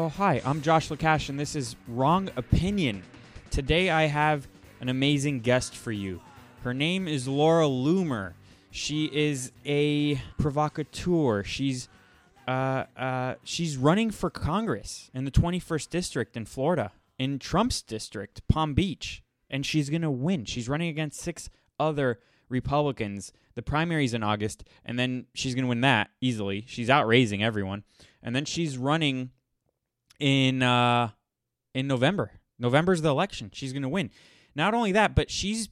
Oh, hi, I'm Josh Lakash, and this is Wrong Opinion. Today I have an amazing guest for you. Her name is Laura Loomer. She is a provocateur. She's uh, uh, she's running for Congress in the 21st district in Florida, in Trump's district, Palm Beach, and she's gonna win. She's running against six other Republicans. The primary's in August, and then she's gonna win that easily. She's outraising everyone, and then she's running in uh, in November. November's the election. She's gonna win. Not only that, but she's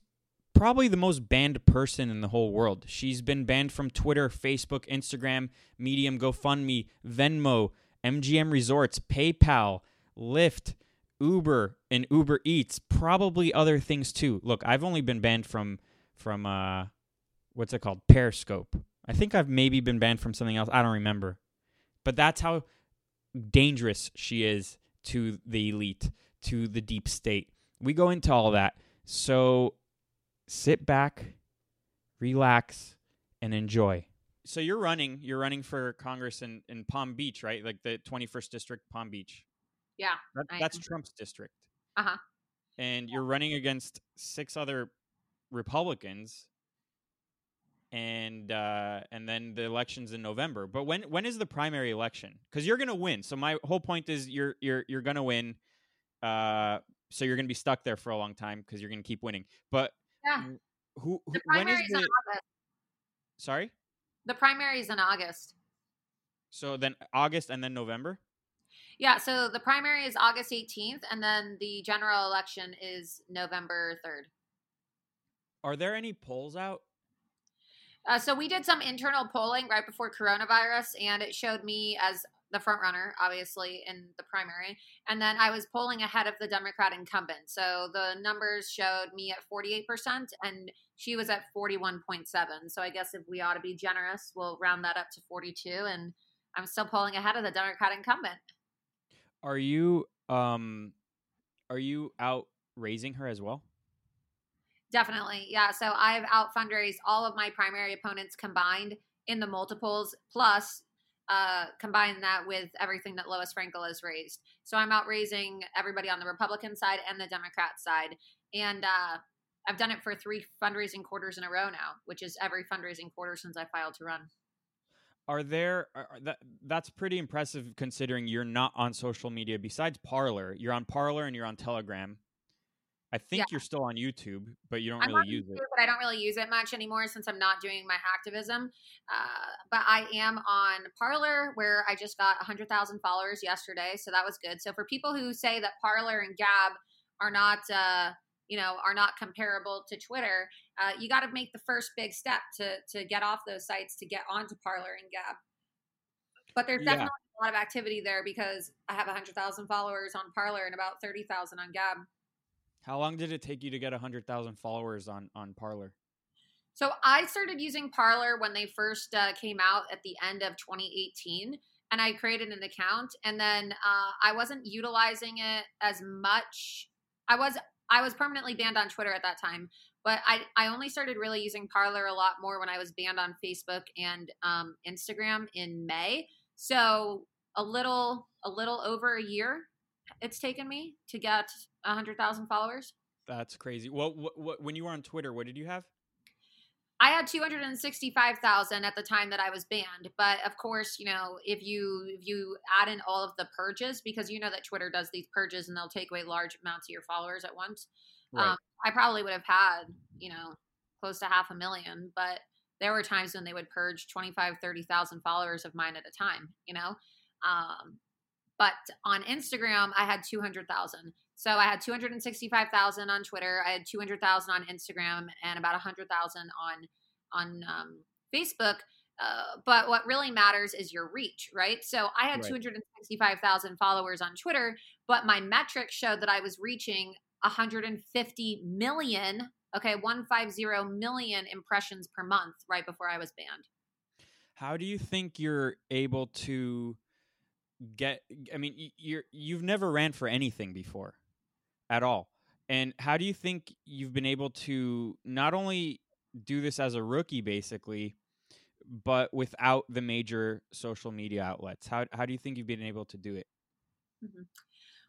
probably the most banned person in the whole world. She's been banned from Twitter, Facebook, Instagram, Medium, GoFundMe, Venmo, MGM Resorts, PayPal, Lyft, Uber, and Uber Eats, probably other things too. Look, I've only been banned from from uh what's it called? Periscope. I think I've maybe been banned from something else. I don't remember. But that's how dangerous she is to the elite, to the deep state. We go into all that. So sit back, relax, and enjoy. So you're running. You're running for Congress in, in Palm Beach, right? Like the 21st district, Palm Beach. Yeah. That, that's am. Trump's district. Uh huh. And you're running against six other Republicans. And uh, and then the election's in November. But when when is the primary election? Because you're gonna win. So my whole point is you're you're you're gonna win. Uh, so you're gonna be stuck there for a long time because you're gonna keep winning. But Yeah. who, who The when is primary's in the August. sorry? The primary's in August. So then August and then November. Yeah, so the primary is August 18th, and then the general election is November 3rd. Are there any polls out? Uh, so we did some internal polling right before coronavirus, and it showed me as the front runner, obviously, in the primary. And then I was polling ahead of the Democrat incumbent. So the numbers showed me at 48%, and she was at 41.7. So I guess if we ought to be generous, we'll round that up to 42. And I'm still polling ahead of the Democrat incumbent. Are you um are you out raising her as well? Definitely. Yeah. So I've out fundraised all of my primary opponents combined in the multiples, plus uh, combine that with everything that Lois Frankel has raised. So I'm out raising everybody on the Republican side and the Democrat side. And uh, I've done it for three fundraising quarters in a row now, which is every fundraising quarter since I filed to run. Are there are, that that's pretty impressive considering you're not on social media besides Parler. You're on Parler and you're on Telegram. I think Yeah. you're still on YouTube, but you don't I'm really use YouTube, it. but I don't really use it much anymore since I'm not doing my activism. Uh, but I am on Parler, where I just got 100,000 followers yesterday, so that was good. So for people who say that Parler and Gab are not, uh, you know, are not comparable to Twitter, uh, you got to make the first big step to to get off those sites to get onto Parler and Gab. But there's Yeah. definitely a lot of activity there because I have 100,000 followers on Parler and about 30,000 on Gab. How long did it take you to get 100,000 followers on on Parler? So I started using Parler when they first uh, came out at the end of 2018, and I created an account, and then uh, I wasn't utilizing it as much. I was I was permanently banned on Twitter at that time, but I I only started really using Parler a lot more when I was banned on Facebook and um, Instagram in May. So a little a little over a year it's taken me to get 100,000 followers. That's crazy. Well, what what when you were on Twitter, what did you have? I had 265,000 at the time that I was banned. But of course, you know, if you if you add in all of the purges because you know that Twitter does these purges and they'll take away large amounts of your followers at once. Right. Um, I probably would have had, you know, close to half a million, but there were times when they would purge 25, 30,000 followers of mine at a time, you know? Um, but on Instagram, I had 200,000. So I had 265,000 on Twitter, I had 200,000 on Instagram, and about 100,000 on on um, Facebook. Uh, but what really matters is your reach, right? So I had Right. 265,000 followers on Twitter, but my metrics showed that I was reaching 150 million, okay, 150 million impressions per month right before I was banned. How do you think you're able to get I mean you're you've never ran for anything before at all. And how do you think you've been able to not only do this as a rookie basically but without the major social media outlets? How how do you think you've been able to do it? Mm-hmm.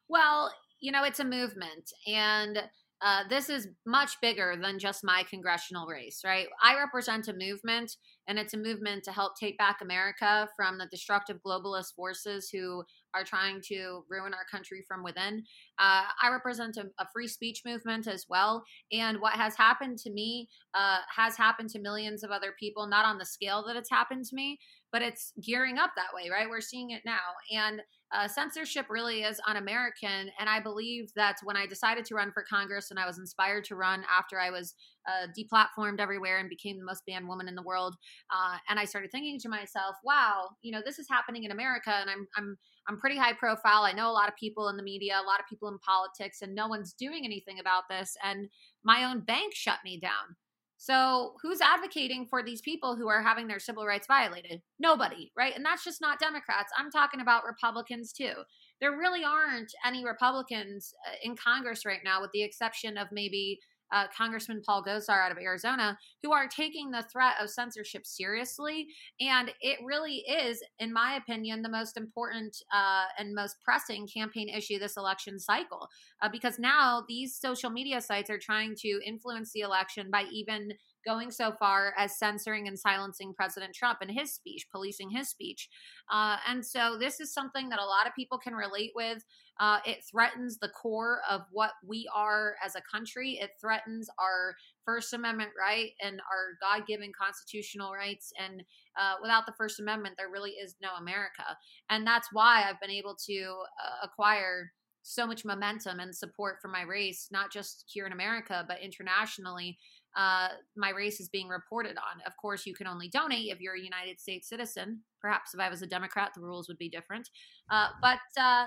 Well, you know, it's a movement, and uh, this is much bigger than just my congressional race, right? I represent a movement, and it's a movement to help take back America from the destructive globalist forces who are trying to ruin our country from within. Uh, I represent a, a, free speech movement as well. And what has happened to me uh, has happened to millions of other people, not on the scale that it's happened to me, but it's gearing up that way, right? We're seeing it now. And uh, censorship really is un American. And I believe that when I decided to run for Congress and I was inspired to run after I was uh, deplatformed everywhere and became the most banned woman in the world, uh, and I started thinking to myself, wow, you know, this is happening in America and I'm, I'm, I'm pretty high profile. I know a lot of people in the media, a lot of people in politics, and no one's doing anything about this. And my own bank shut me down. So, who's advocating for these people who are having their civil rights violated? Nobody, right? And that's just not Democrats. I'm talking about Republicans too. There really aren't any Republicans uh, in Congress right now, with the exception of maybe uh, Congressman Paul Gosar out of Arizona, who are taking the threat of censorship seriously. And it really is, in my opinion, the most important uh, and most pressing campaign issue this election cycle. Uh, because now these social media sites are trying to influence the election by even going so far as censoring and silencing President Trump and his speech, policing his speech. Uh, and so this is something that a lot of people can relate with. Uh, it threatens the core of what we are as a country. It threatens our First Amendment right and our God given constitutional rights. And uh, without the First Amendment, there really is no America. And that's why I've been able to uh, acquire so much momentum and support for my race, not just here in America, but internationally uh, my race is being reported on. Of course, you can only donate if you're a United States citizen. Perhaps if I was a Democrat, the rules would be different. Uh, but uh,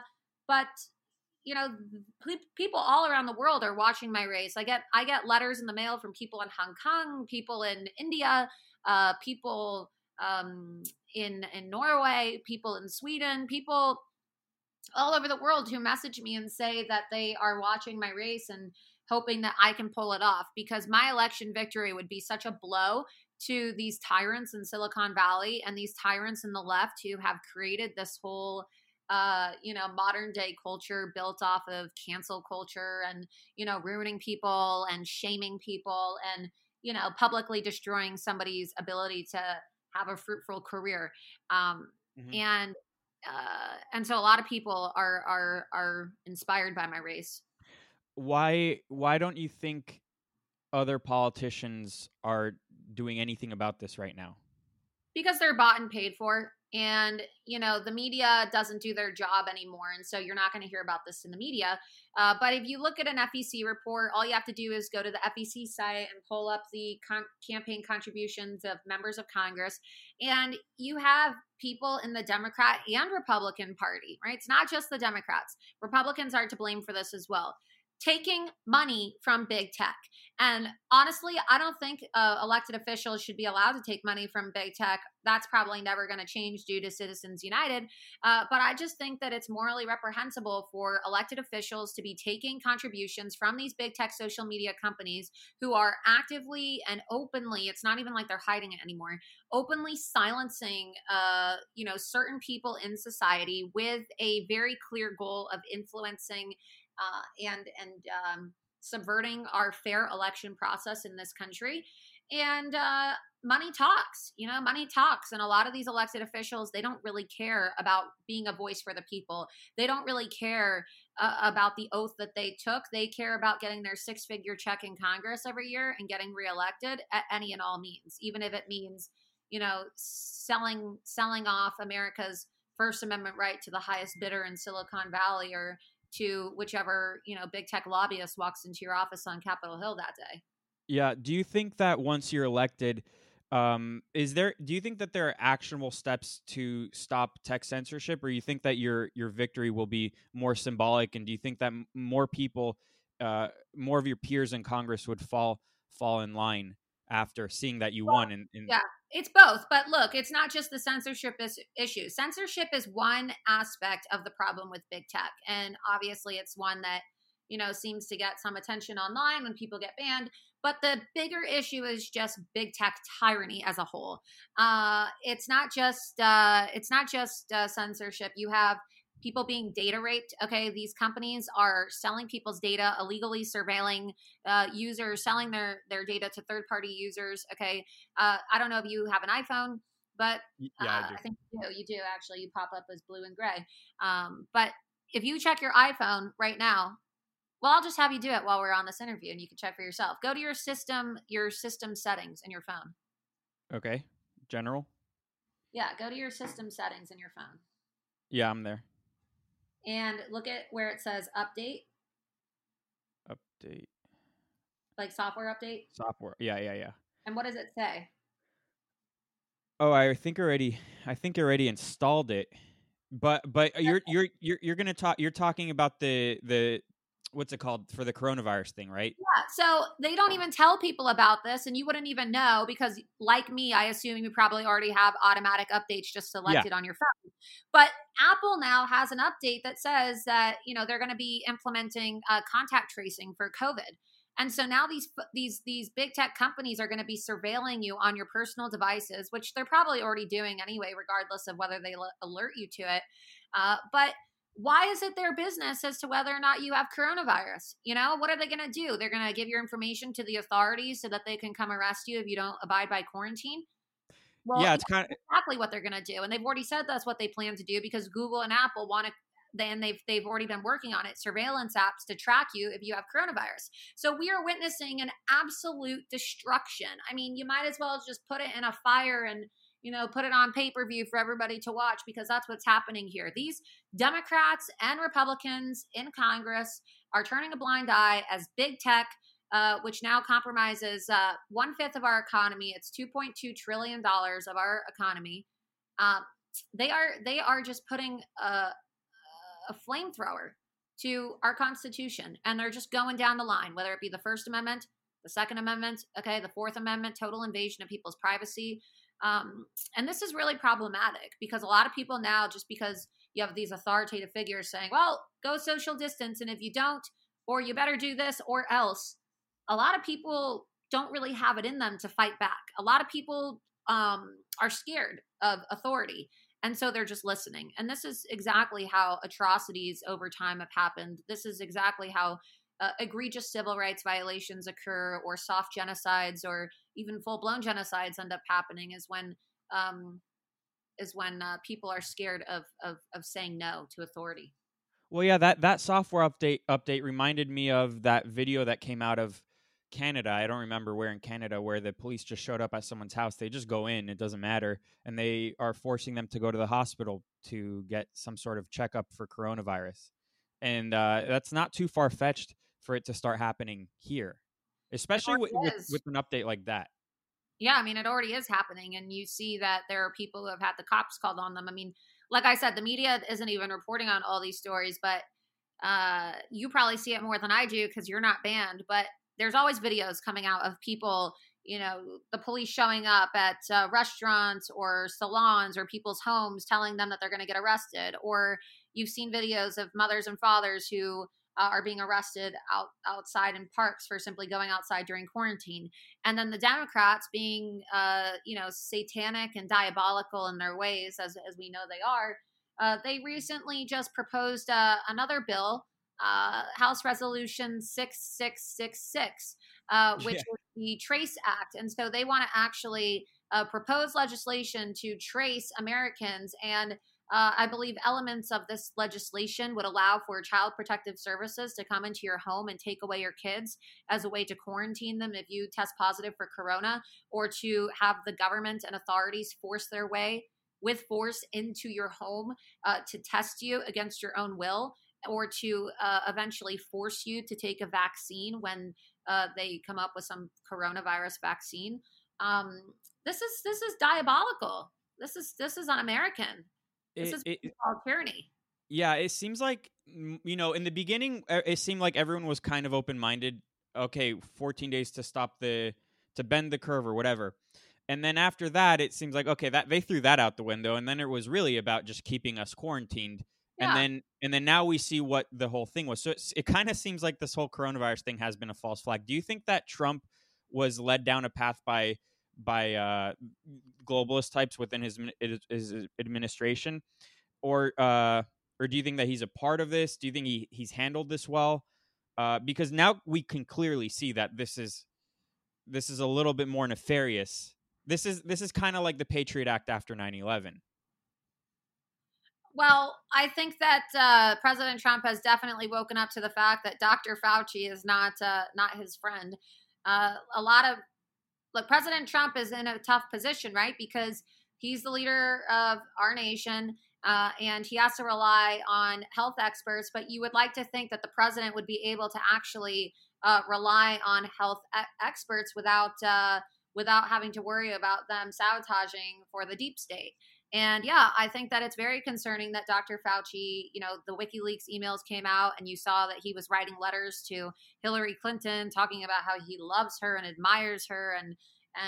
but you know, people all around the world are watching my race. I get I get letters in the mail from people in Hong Kong, people in India, uh, people um, in in Norway, people in Sweden, people all over the world who message me and say that they are watching my race and hoping that I can pull it off because my election victory would be such a blow to these tyrants in Silicon Valley and these tyrants in the left who have created this whole uh, you know, modern day culture built off of cancel culture and, you know, ruining people and shaming people and, you know, publicly destroying somebody's ability to have a fruitful career. Um, mm-hmm. And, uh, and so a lot of people are, are, are inspired by my race why why don't you think other politicians are doing anything about this right now? Because they're bought and paid for. And, you know, the media doesn't do their job anymore. And so you're not going to hear about this in the media. Uh, but if you look at an FEC report, all you have to do is go to the FEC site and pull up the con- campaign contributions of members of Congress. And you have people in the Democrat and Republican Party, right? It's not just the Democrats. Republicans are to blame for this as well taking money from big tech. And honestly, I don't think uh, elected officials should be allowed to take money from big tech. That's probably never going to change due to Citizens United. Uh, but I just think that it's morally reprehensible for elected officials to be taking contributions from these big tech social media companies who are actively and openly, it's not even like they're hiding it anymore, openly silencing, uh, you know, certain people in society with a very clear goal of influencing uh, and and um, subverting our fair election process in this country. And uh, money talks, you know, money talks. And a lot of these elected officials, they don't really care about being a voice for the people. They don't really care uh, about the oath that they took. They care about getting their six figure check in Congress every year and getting reelected at any and all means, even if it means, you know, selling selling off America's First Amendment right to the highest bidder in Silicon Valley or to whichever you know big tech lobbyist walks into your office on Capitol Hill that day. Yeah. Do you think that once you're elected, um, is there? Do you think that there are actionable steps to stop tech censorship, or you think that your your victory will be more symbolic? And do you think that more people, uh, more of your peers in Congress would fall fall in line after seeing that you well, won? And yeah, it's both, but look, it's not just the censorship is- issue. Censorship is one aspect of the problem with big tech, and obviously, it's one that you know seems to get some attention online when people get banned. But the bigger issue is just big tech tyranny as a whole. Uh, it's not just uh, it's not just uh, censorship. You have people being data raped. Okay, these companies are selling people's data, illegally surveilling uh, users, selling their their data to third party users. Okay, uh, I don't know if you have an iPhone, but yeah, uh, I, I, think you do. You do actually. You pop up as blue and gray. Um, but if you check your iPhone right now, well, I'll just have you do it while we're on this interview, and you can check for yourself. Go to your system, your system settings in your phone. Okay, general. Yeah, go to your system settings in your phone. Yeah, I'm there. And look at where it says update. Update. Like software update. Software. Yeah, yeah, yeah. And what does it say? Oh, I think already. I think already installed it. But but you're you're you're you're gonna talk. You're talking about the the what's it called for the coronavirus thing, right? Yeah. So they don't even tell people about this, and you wouldn't even know because, like me, I assume you probably already have automatic updates just selected yeah. on your phone. But Apple now has an update that says that you know they're going to be implementing uh, contact tracing for COVID. And so now these these these big tech companies are going to be surveilling you on your personal devices, which they're probably already doing anyway, regardless of whether they alert you to it. Uh, but why is it their business as to whether or not you have coronavirus? You know, what are they going to do? They're going to give your information to the authorities so that they can come arrest you if you don't abide by quarantine. Well, yeah, it's kind of exactly what they're going to do, and they've already said that's what they plan to do because Google and Apple want to then they've they've already been working on it surveillance apps to track you if you have coronavirus so we are witnessing an absolute destruction i mean you might as well just put it in a fire and you know put it on pay-per-view for everybody to watch because that's what's happening here these democrats and republicans in congress are turning a blind eye as big tech uh, which now compromises uh, one fifth of our economy. It's 2.2 trillion dollars of our economy. Um, they are they are just putting a, a flamethrower to our Constitution, and they're just going down the line, whether it be the First Amendment, the Second Amendment, okay, the Fourth Amendment, total invasion of people's privacy. Um, and this is really problematic because a lot of people now, just because you have these authoritative figures saying, well, go social distance, and if you don't, or you better do this or else, a lot of people don't really have it in them to fight back. A lot of people um, are scared of authority. And so they're just listening. And this is exactly how atrocities over time have happened. This is exactly how uh, egregious civil rights violations occur, or soft genocides, or even full blown genocides end up happening. Is when um, is when uh, people are scared of, of of saying no to authority. Well, yeah, that that software update update reminded me of that video that came out of Canada, I don't remember where in Canada, where the police just showed up at someone's house. They just go in, it doesn't matter. And they are forcing them to go to the hospital to get some sort of checkup for coronavirus. And uh, that's not too far fetched for it to start happening here, especially with, with, with an update like that. Yeah, I mean, it already is happening. And you see that there are people who have had the cops called on them. I mean, like I said, the media isn't even reporting on all these stories, but uh, you probably see it more than I do because you're not banned. But there's always videos coming out of people you know the police showing up at uh, restaurants or salons or people's homes telling them that they're going to get arrested or you've seen videos of mothers and fathers who uh, are being arrested out outside in parks for simply going outside during quarantine and then the democrats being uh, you know satanic and diabolical in their ways as, as we know they are uh, they recently just proposed uh, another bill uh, House Resolution 6666, uh, which yeah. is the Trace Act. And so they want to actually uh, propose legislation to trace Americans. And uh, I believe elements of this legislation would allow for Child Protective Services to come into your home and take away your kids as a way to quarantine them if you test positive for corona, or to have the government and authorities force their way with force into your home uh, to test you against your own will or to uh, eventually force you to take a vaccine when uh, they come up with some coronavirus vaccine. Um, this is this is diabolical. This is this is un-American. This it, is called tyranny. Yeah, it seems like you know in the beginning it seemed like everyone was kind of open-minded. Okay, 14 days to stop the to bend the curve or whatever. And then after that, it seems like okay that they threw that out the window, and then it was really about just keeping us quarantined and then and then now we see what the whole thing was. So it kind of seems like this whole coronavirus thing has been a false flag. Do you think that Trump was led down a path by by uh, globalist types within his his administration, or uh, or do you think that he's a part of this? Do you think he he's handled this well? Uh, because now we can clearly see that this is this is a little bit more nefarious. This is this is kind of like the Patriot Act after 9/11. Well, I think that uh, President Trump has definitely woken up to the fact that Dr. Fauci is not uh, not his friend. Uh, a lot of look, President Trump is in a tough position, right? Because he's the leader of our nation. Uh, and he has to rely on health experts. But you would like to think that the president would be able to actually uh, rely on health e- experts without uh, without having to worry about them sabotaging for the deep state. And yeah, I think that it's very concerning that Dr. Fauci, you know, the WikiLeaks emails came out and you saw that he was writing letters to Hillary Clinton talking about how he loves her and admires her and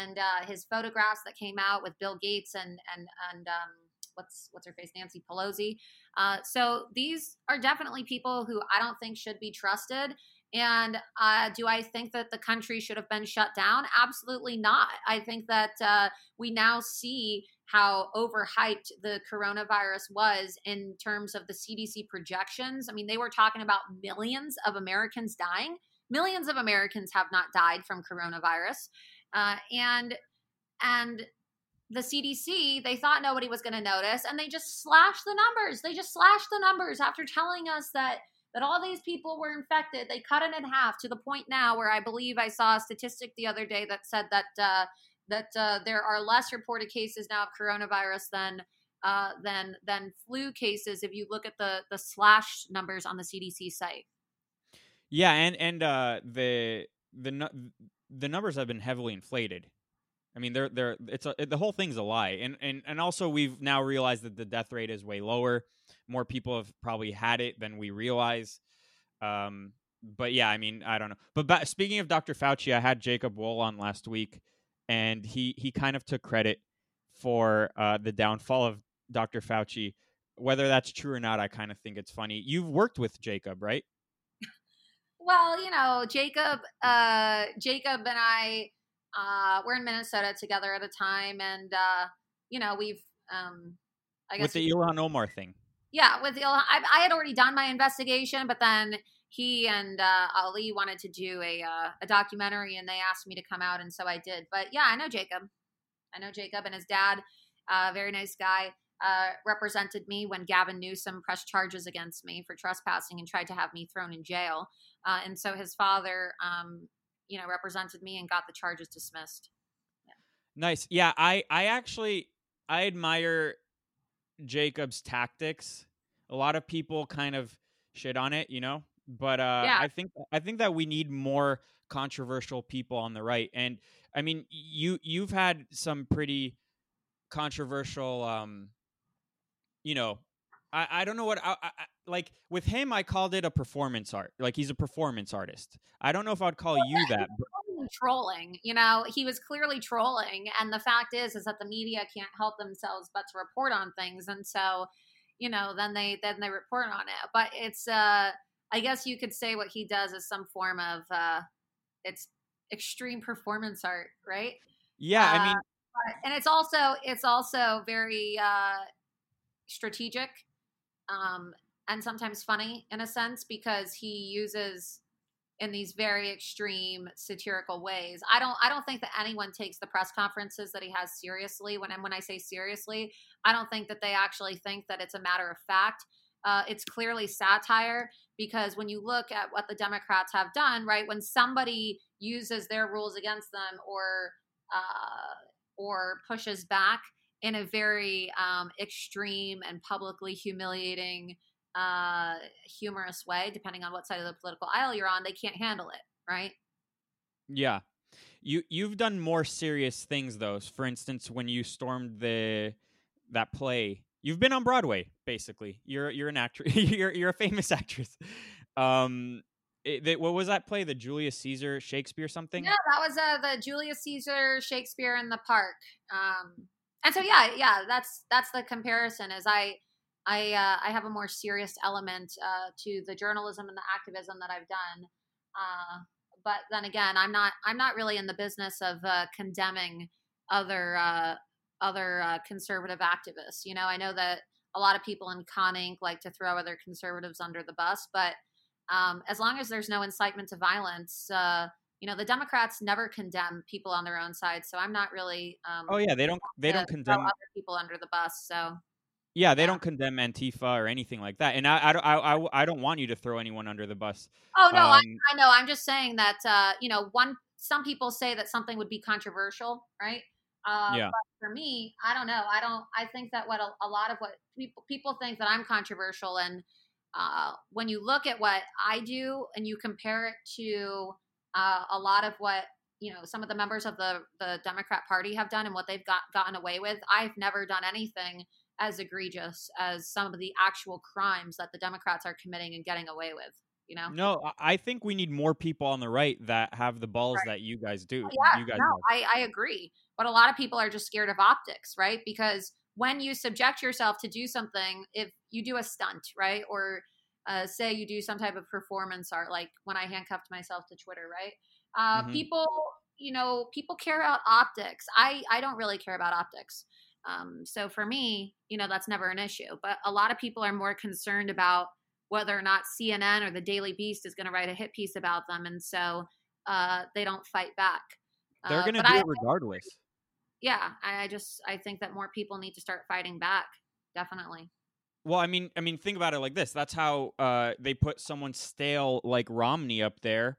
and uh, his photographs that came out with Bill Gates and and and um, what's what's her face Nancy Pelosi. Uh, so these are definitely people who I don't think should be trusted. And uh, do I think that the country should have been shut down? Absolutely not. I think that uh, we now see how overhyped the coronavirus was in terms of the CDC projections. I mean, they were talking about millions of Americans dying. Millions of Americans have not died from coronavirus, uh, and and the CDC, they thought nobody was going to notice, and they just slashed the numbers. They just slashed the numbers after telling us that that all these people were infected. They cut it in half to the point now where I believe I saw a statistic the other day that said that uh, that uh, there are less reported cases now of coronavirus than uh, than than flu cases if you look at the the slash numbers on the CDC site. Yeah, and and uh, the the the numbers have been heavily inflated. I mean, they're they're it's a, the whole thing's a lie, and and and also we've now realized that the death rate is way lower. More people have probably had it than we realize. Um, but yeah, I mean, I don't know. But, but speaking of Dr. Fauci, I had Jacob Wohl on last week, and he he kind of took credit for uh, the downfall of Dr. Fauci. Whether that's true or not, I kind of think it's funny. You've worked with Jacob, right? Well, you know, Jacob, uh, Jacob and I, uh, we're in Minnesota together at a time, and uh, you know, we've, um, I guess with the Ilhan Omar thing. Yeah, with Ilhan, I, I had already done my investigation, but then he and uh, Ali wanted to do a uh, a documentary, and they asked me to come out, and so I did. But yeah, I know Jacob. I know Jacob and his dad. Uh, very nice guy. Uh, represented me when Gavin Newsom pressed charges against me for trespassing and tried to have me thrown in jail. Uh, and so his father, um, you know, represented me and got the charges dismissed. Yeah. Nice. Yeah, I I actually I admire Jacob's tactics. A lot of people kind of shit on it, you know, but uh, yeah. I think I think that we need more controversial people on the right. And I mean, you you've had some pretty controversial, um, you know, I, I don't know what I, I, like with him. I called it a performance art. Like he's a performance artist. I don't know if I'd call well, you that. But- trolling you know he was clearly trolling and the fact is is that the media can't help themselves but to report on things and so you know then they then they report on it but it's uh I guess you could say what he does is some form of uh, it's extreme performance art, right? Yeah, uh, I mean, and it's also it's also very uh, strategic um, and sometimes funny in a sense because he uses in these very extreme satirical ways. I don't I don't think that anyone takes the press conferences that he has seriously. When when I say seriously, I don't think that they actually think that it's a matter of fact. Uh, it's clearly satire because when you look at what the Democrats have done, right, when somebody uses their rules against them or uh, or pushes back in a very um, extreme and publicly humiliating, uh, humorous way, depending on what side of the political aisle you're on, they can't handle it, right? Yeah. You you've done more serious things though. For instance, when you stormed the that play You've been on Broadway, basically. You're you're an actress. you're you're a famous actress. Um, it, what was that play? The Julius Caesar Shakespeare something? Yeah, that was uh, the Julius Caesar Shakespeare in the Park. Um, and so yeah, yeah, that's that's the comparison. Is I I uh, I have a more serious element uh, to the journalism and the activism that I've done. Uh, but then again, I'm not I'm not really in the business of uh, condemning other uh, other uh, conservative activists. You know, I know that a lot of people in Con Inc. like to throw other conservatives under the bus, but um, as long as there's no incitement to violence, uh, you know, the Democrats never condemn people on their own side. So I'm not really. Um, oh yeah, they don't. They don't condemn other people under the bus. So. Yeah, they yeah. don't condemn Antifa or anything like that, and I, I, I, I, I don't want you to throw anyone under the bus. Oh no, um, I, I know. I'm just saying that uh, you know, one. Some people say that something would be controversial, right? Uh, yeah. But for me, I don't know. I don't. I think that what a, a lot of what people people think that I'm controversial, and uh, when you look at what I do and you compare it to uh, a lot of what you know some of the members of the the Democrat Party have done and what they've got gotten away with, I've never done anything as egregious as some of the actual crimes that the Democrats are committing and getting away with. You know? No, I think we need more people on the right that have the balls right. that you guys do. Yeah, you guys no, I, I agree. But a lot of people are just scared of optics, right? Because when you subject yourself to do something, if you do a stunt, right, or uh, say you do some type of performance art, like when I handcuffed myself to Twitter, right? Uh, mm-hmm. People, you know, people care about optics. I I don't really care about optics. Um, so for me, you know, that's never an issue. But a lot of people are more concerned about whether or not CNN or the Daily Beast is going to write a hit piece about them, and so uh, they don't fight back. They're uh, going to do I, it regardless. Yeah, I, just I think that more people need to start fighting back. Definitely. Well, I mean, I mean, think about it like this. That's how uh, they put someone stale like Romney up there,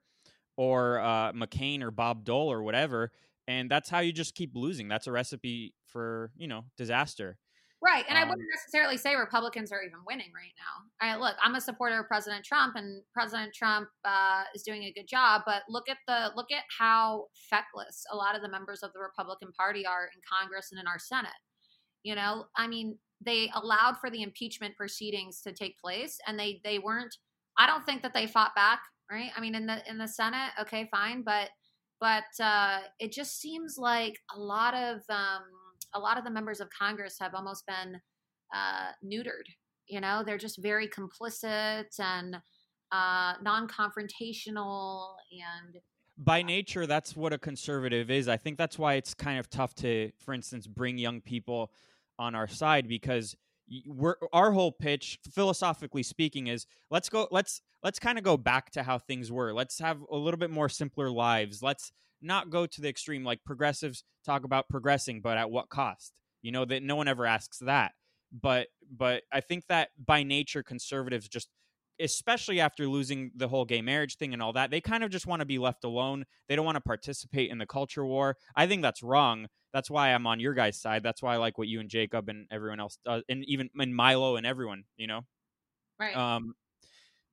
or uh, McCain or Bob Dole or whatever, and that's how you just keep losing. That's a recipe for you know disaster. Right, and um, I wouldn't necessarily say Republicans are even winning right now. I look, I'm a supporter of President Trump, and President Trump uh, is doing a good job. But look at the look at how feckless a lot of the members of the Republican Party are in Congress and in our Senate. You know, I mean, they allowed for the impeachment proceedings to take place and they they weren't i don't think that they fought back right i mean in the in the senate okay fine but but uh, it just seems like a lot of um, a lot of the members of congress have almost been uh, neutered you know? They're just very complicit and uh, non-confrontational and by nature that's what a conservative is. I think that's why it's kind of tough to for instance bring young people on our side because we're our whole pitch philosophically speaking is let's go let's let's kind of go back to how things were. Let's have a little bit more simpler lives. Let's not go to the extreme like progressives talk about progressing but at what cost you know that no one ever asks that but but i think that by nature conservatives just especially after losing the whole gay marriage thing and all that they kind of just want to be left alone they don't want to participate in the culture war i think that's wrong that's why I'm on your guys' side. That's why I like what you and Jacob and everyone else does, and even and Milo and everyone, you know. Right. Um,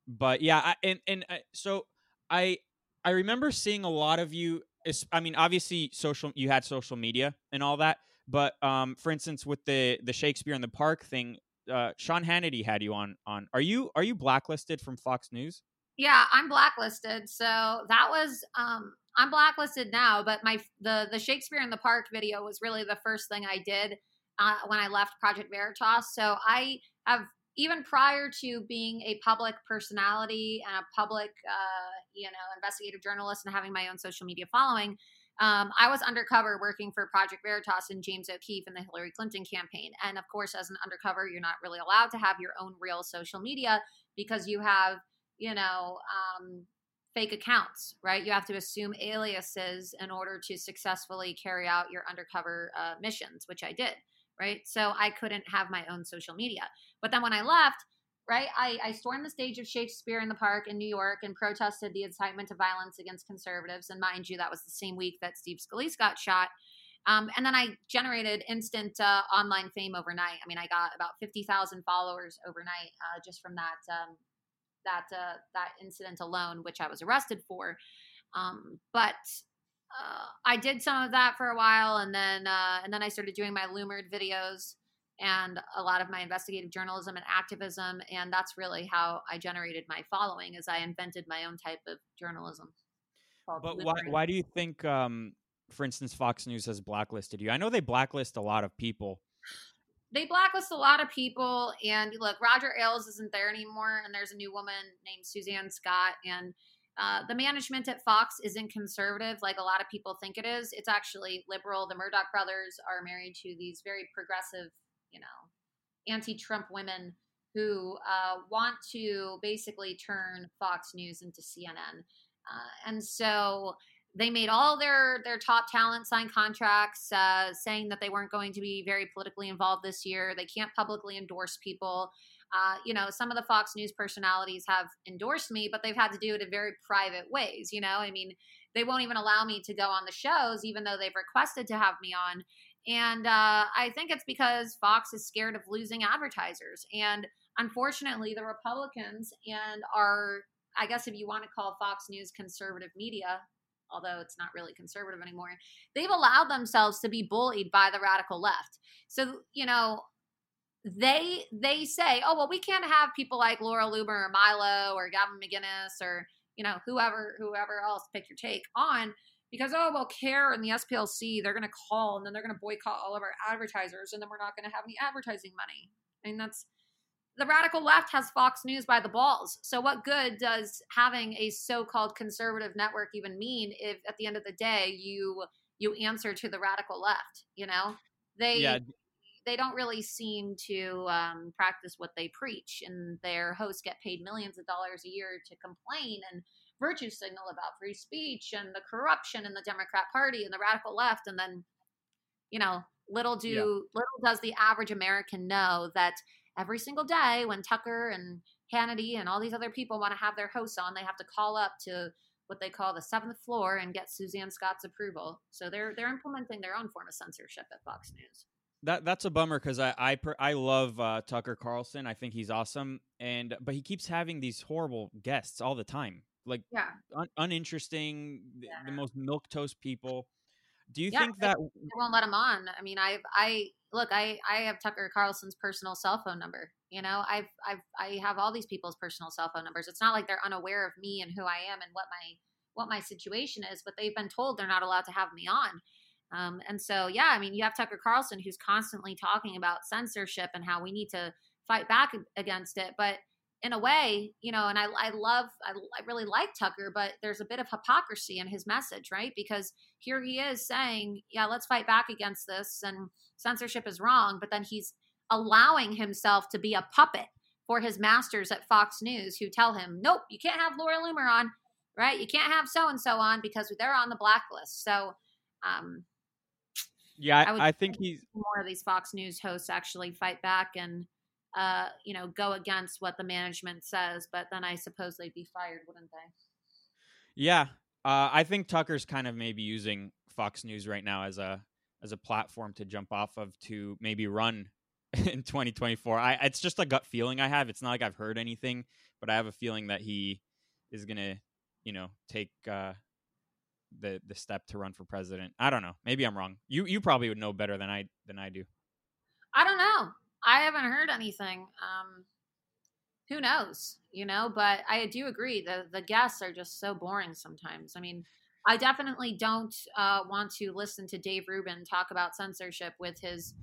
but yeah, I, and and uh, so I I remember seeing a lot of you. I mean, obviously, social you had social media and all that, but um, for instance, with the the Shakespeare in the Park thing, uh, Sean Hannity had you on on. Are you are you blacklisted from Fox News? Yeah, I'm blacklisted. So that was um I'm blacklisted now, but my the the Shakespeare in the Park video was really the first thing I did uh, when I left Project Veritas. So I have even prior to being a public personality and a public, uh, you know, investigative journalist and having my own social media following, um, I was undercover working for Project Veritas and James O'Keefe in the Hillary Clinton campaign. And of course, as an undercover, you're not really allowed to have your own real social media because you have, you know, um, fake accounts, right? You have to assume aliases in order to successfully carry out your undercover uh, missions, which I did, right? So I couldn't have my own social media. But then when I left, right, I, I stormed the stage of Shakespeare in the Park in New York and protested the incitement to violence against conservatives. And mind you, that was the same week that Steve Scalise got shot. Um, and then I generated instant uh, online fame overnight. I mean, I got about 50,000 followers overnight uh, just from that um, that uh, that incident alone, which I was arrested for. Um, but uh, I did some of that for a while, and then uh, and then I started doing my Loomered videos and a lot of my investigative journalism and activism, and that's really how I generated my following. As I invented my own type of journalism. But why why do you think, um, for instance, Fox News has blacklisted you? I know they blacklist a lot of people they blacklist a lot of people. And look, Roger Ailes isn't there anymore, and there's a new woman named Suzanne Scott. And uh, the management at Fox isn't conservative like a lot of people think it is. It's actually liberal. The Murdoch brothers are married to these very progressive, you know, anti-Trump women who uh, want to basically turn Fox News into CNN. Uh, and so they made all their their top talent sign contracts uh, saying that they weren't going to be very politically involved this year. They can't publicly endorse people. Uh, you know, some of the Fox News personalities have endorsed me, but they've had to do it in very private ways. You know, I mean, they won't even allow me to go on the shows, even though they've requested to have me on. And uh, I think it's because Fox is scared of losing advertisers. And unfortunately, the Republicans and our, I guess if you want to call Fox News conservative media, although it's not really conservative anymore, they've allowed themselves to be bullied by the radical left. So, you know, they they say, oh well, we can't have people like Laura Loomer or Milo or Gavin McInnes or you know whoever whoever else pick your take on because oh well CAIR and the splc they're going to call and then they're going to boycott all of our advertisers and then we're not going to have any advertising money. I mean that's the radical left has fox news by the balls. So what good does having a so-called conservative network even mean if at the end of the day you you answer to the radical left you know? They yeah. they don't really seem to um, practice what they preach and their hosts get paid millions of dollars a year to complain and virtue signal about free speech and the corruption in the Democrat Party and the radical left. And then, you know, little do yeah. little does the average American know that every single day when Tucker and Hannity and all these other people want to have their hosts on, they have to call up to what they call the seventh floor and get Suzanne Scott's approval. So they're they're implementing their own form of censorship at Fox News. That that's a bummer because I I, per, I love uh, Tucker Carlson. I think he's awesome, and but he keeps having these horrible guests all the time like yeah. un- uninteresting, yeah. the most milk toast people. Do you yeah, think that they won't let him on? I mean, I've I look, I I have Tucker Carlson's personal cell phone number. You know, I've I've I have all these people's personal cell phone numbers. It's not like they're unaware of me and who I am and what my what my situation is, but they've been told they're not allowed to have me on. Um, and so, yeah, I mean, you have Tucker Carlson who's constantly talking about censorship and how we need to fight back against it, but in a way, you know, and I, I love, I, I really like Tucker, but there's a bit of hypocrisy in his message, right? Because here he is saying, yeah, let's fight back against this and censorship is wrong. But then he's allowing himself to be a puppet for his masters at Fox News who tell him, nope, you can't have Laura Loomer on, right? You can't have so and so on because they're on the blacklist. So, um, yeah, I, I think he's more of these Fox News hosts actually fight back and uh, you know, go against what the management says, but then I suppose they'd be fired, wouldn't they? Yeah, uh, I think Tucker's kind of maybe using Fox News right now as a as a platform to jump off of to maybe run in 2024. I it's just a gut feeling I have. It's not like I've heard anything, but I have a feeling that he is gonna, you know, take uh, the the step to run for president. I don't know. Maybe I'm wrong. You you probably would know better than I than I do. I don't know. I haven't heard anything. Um, who knows, you know? But I do agree the the guests are just so boring sometimes. I mean, I definitely don't uh, want to listen to Dave Rubin talk about censorship with his,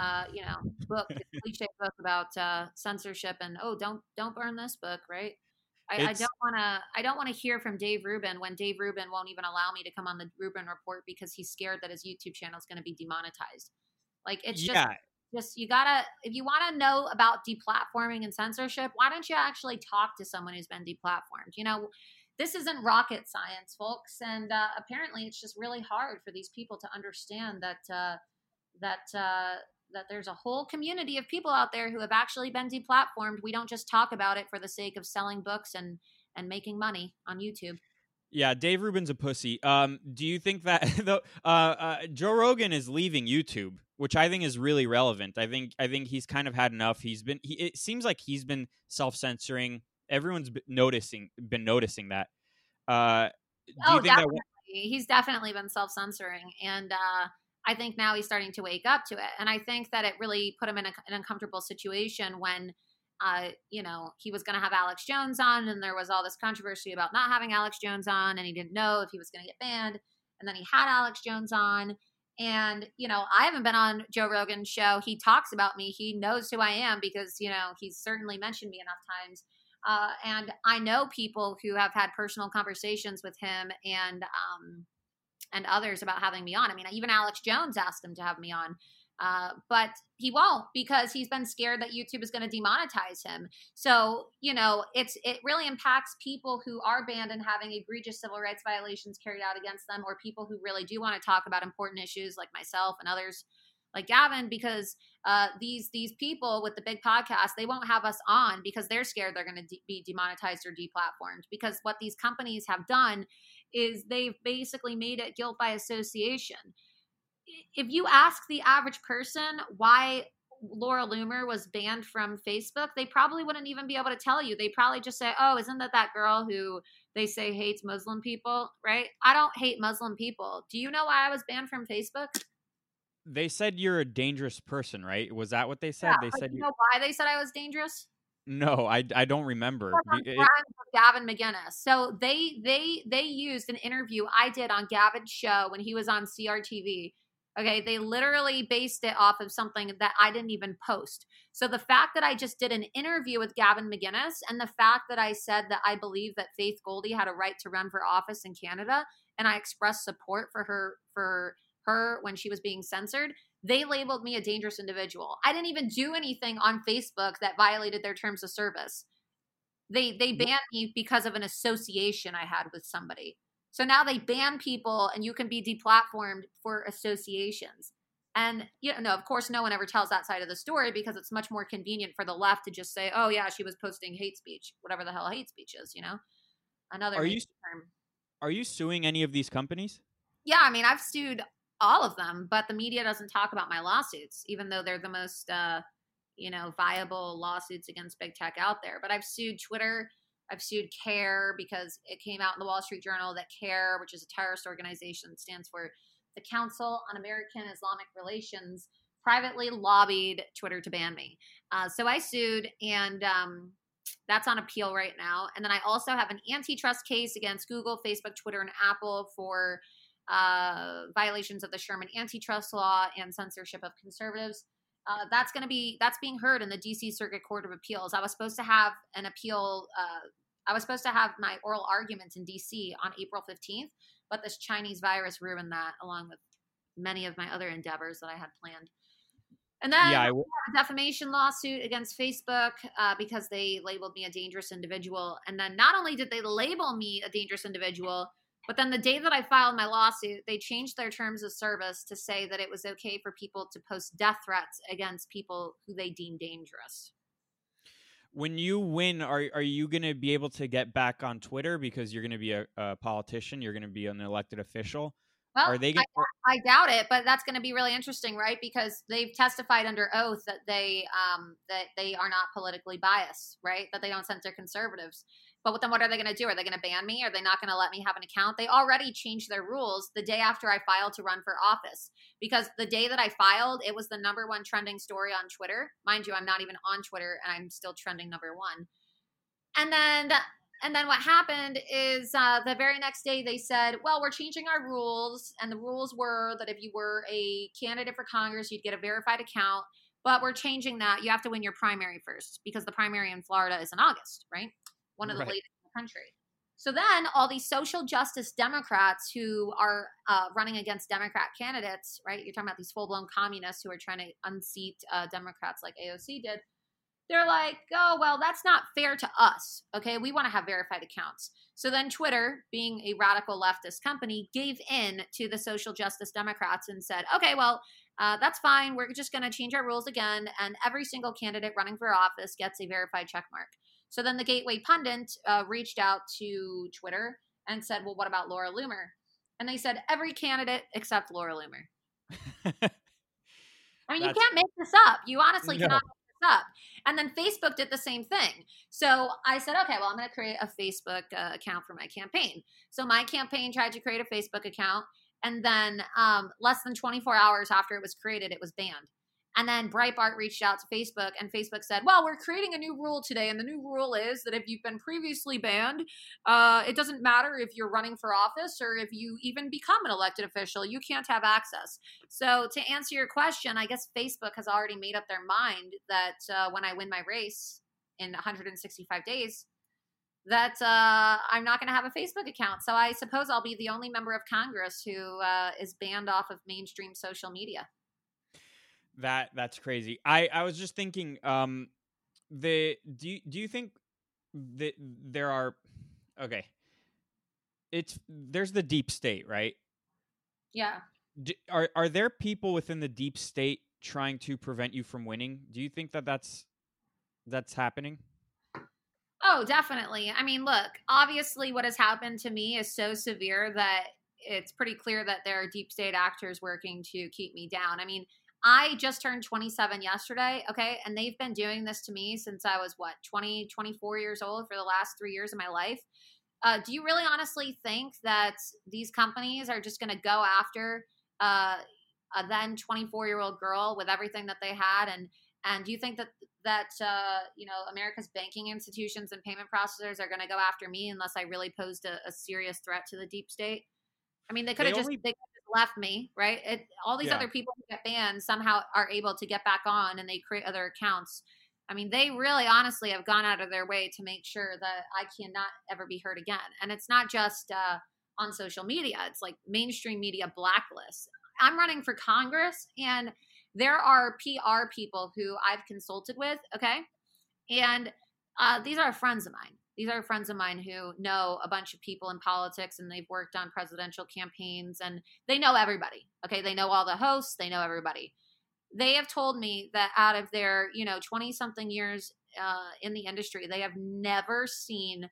uh, you know, book, cliche book about uh, censorship and oh, don't don't burn this book, right? I, I don't want to. I don't want to hear from Dave Rubin when Dave Rubin won't even allow me to come on the Rubin Report because he's scared that his YouTube channel is going to be demonetized. Like it's just yeah just you gotta if you want to know about deplatforming and censorship why don't you actually talk to someone who's been deplatformed? You know this isn't rocket science folks and uh, apparently it's just really hard for these people to understand that uh, that uh, that there's a whole community of people out there who have actually been deplatformed. We don't just talk about it for the sake of selling books and and making money on youtube. Yeah, Dave Rubin's a pussy. Um, do you think that uh, uh, Joe Rogan is leaving YouTube, which I think is really relevant? I think I think he's kind of had enough. He's been. He, it seems like he's been self censoring. Everyone's been noticing been noticing that. Uh, oh, definitely. That... He's definitely been self censoring, and uh, I think now he's starting to wake up to it. And I think that it really put him in a, an uncomfortable situation when uh, you know, he was going to have Alex Jones on, and there was all this controversy about not having Alex Jones on, and he didn't know if he was going to get banned. And then he had Alex Jones on. And, you know, I haven't been on Joe Rogan's show. He talks about me. He knows who I am because, you know, he's certainly mentioned me enough times. Uh, and I know people who have had personal conversations with him and um, and others about having me on. I mean, even Alex Jones asked him to have me on. Uh, but he won't because he's been scared that YouTube is going to demonetize him. So you know, it's it really impacts people who are banned and having egregious civil rights violations carried out against them, or people who really do want to talk about important issues like myself and others like Gavin because uh, these these people with the big podcast they won't have us on because they're scared they're going to de- be demonetized or deplatformed because what these companies have done is they've basically made it guilt by association if you ask the average person why Laura Loomer was banned from Facebook, they probably wouldn't even be able to tell you. They probably just say, "Oh, isn't that that girl who they say hates Muslim people?" Right? I don't hate Muslim people. Do you know why I was banned from Facebook? They said you're a dangerous person, right? Was that what they said? Yeah, they said you know why they said I was dangerous? No, I, I don't remember. It- Gavin McInnes. So they they they used an interview I did on Gavin's show when he was on CRTV. Okay, they literally based it off of something that I didn't even post. So the fact that I just did an interview with Gavin McInnes and the fact that I said that I believe that Faith Goldy had a right to run for office in Canada and I expressed support for her for her when she was being censored, they labeled me a dangerous individual. I didn't even do anything on Facebook that violated their terms of service. They they banned me because of an association I had with somebody. So now they ban people and you can be deplatformed for associations. And you know, no, of course no one ever tells that side of the story because it's much more convenient for the left to just say, "Oh yeah, she was posting hate speech, whatever the hell hate speech is," you know? Another Are you- term. Are you suing any of these companies? Yeah, I mean, I've sued all of them, but the media doesn't talk about my lawsuits, even though they're the most, uh, you know, viable lawsuits against big tech out there. But I've sued Twitter. I've sued CAIR because it came out in the Wall Street Journal that CAIR, which is a terrorist organization, stands for the Council on American Islamic Relations, privately lobbied Twitter to ban me. Uh, so I sued, and um, that's on appeal right now. And then I also have an antitrust case against Google, Facebook, Twitter, and Apple for uh, violations of the Sherman antitrust law and censorship of conservatives. Uh, that's going to be that's being heard in the D.C. Circuit Court of Appeals. I was supposed to have an appeal. Uh, I was supposed to have my oral arguments in D.C. on April fifteenth, but this Chinese virus ruined that, along with many of my other endeavors that I had planned. And then yeah, I w- a defamation lawsuit against Facebook uh, because they labeled me a dangerous individual. And then not only did they label me a dangerous individual, but then the day that I filed my lawsuit, they changed their terms of service to say that it was okay for people to post death threats against people who they deem dangerous. when you win, are are you going to be able to get back on Twitter because you're going to be a, a politician? You're going to be an elected official. Well, are they? I, Gonna, I doubt it, but that's going to be really interesting, right? Because they've testified under oath that they um, that they are not politically biased, right? That they don't censor conservatives. But then what are they going to do? Are they going to ban me? Are they not going to let me have an account? They already changed their rules the day after I filed to run for office because the day that I filed, it was the number one trending story on Twitter. Mind you, I'm not even on Twitter and I'm still trending number one. And then and then what happened is uh, the very next day they said, well, we're changing our rules. And the rules were that if you were a candidate for Congress, you'd get a verified account. But we're changing that. You have to win your primary first because the primary in Florida is in August, right? One of the Right. latest in the country. So then all these social justice Democrats who are uh, running against Democrat candidates, right? You're talking about these full blown communists who are trying to unseat uh, Democrats like AOC did they're like, oh, well, that's not fair to us. Okay. We want to have verified accounts. So then Twitter, being a radical leftist company, gave in to the social justice Democrats and said, okay, well, uh, that's fine. We're just going to change our rules again. And every single candidate running for office gets a verified check mark. So then the Gateway Pundit uh, reached out to Twitter and said, well, what about Laura Loomer? And they said, every candidate except Laura Loomer. I mean, you can't make this up. You honestly No. cannot make this up. And then Facebook did the same thing. So I said, okay, well, I'm going to create a Facebook uh, account for my campaign. So my campaign tried to create a Facebook account. And then um, less than 24 hours after it was created, it was banned. And then Breitbart reached out to Facebook, and Facebook said, Well, we're creating a new rule today. And the new rule is that if you've been previously banned, uh, it doesn't matter if you're running for office or if you even become an elected official, you can't have access. So, to answer your question, I guess Facebook has already made up their mind that uh, when I win my race in 165 days, that uh, I'm not going to have a Facebook account. So, I suppose I'll be the only member of Congress who uh, is banned off of mainstream social media. That that's crazy. I I was just thinking um the do you, do you think that there are okay. It's there's the deep state, right? Yeah. D are are there people within the deep state trying to prevent you from winning? Do you think that that's that's happening? Oh, definitely. I mean, look, obviously what has happened to me is so severe that it's pretty clear that there are deep state actors working to keep me down. I mean, I just turned 27 yesterday, okay? And they've been doing this to me since I was what, 20, 24 years old for the last 3 years of my life. Uh, do you really honestly think that these companies are just going to go after uh, a then 24 year old girl with everything that they had and and do you think that that uh, you know America's banking institutions and payment processors are going to go after me unless I really posed a, a, serious threat to the deep state? I mean, they could have just only... they left me, right? It, all these yeah. other people who get banned somehow are able to get back on and they create other accounts. I mean, they really honestly have gone out of their way to make sure that I cannot ever be heard again. And it's not just uh, on social media; it's like mainstream media blacklists. I'm running for Congress, and there are PR people who I've consulted with, okay? And uh, these are friends of mine. These are friends of mine who know a bunch of people in politics and they've worked on presidential campaigns and they know everybody. Okay. They know all the hosts, they know everybody. They have told me that out of their, you know, 20 something years uh, in the industry, they have never seen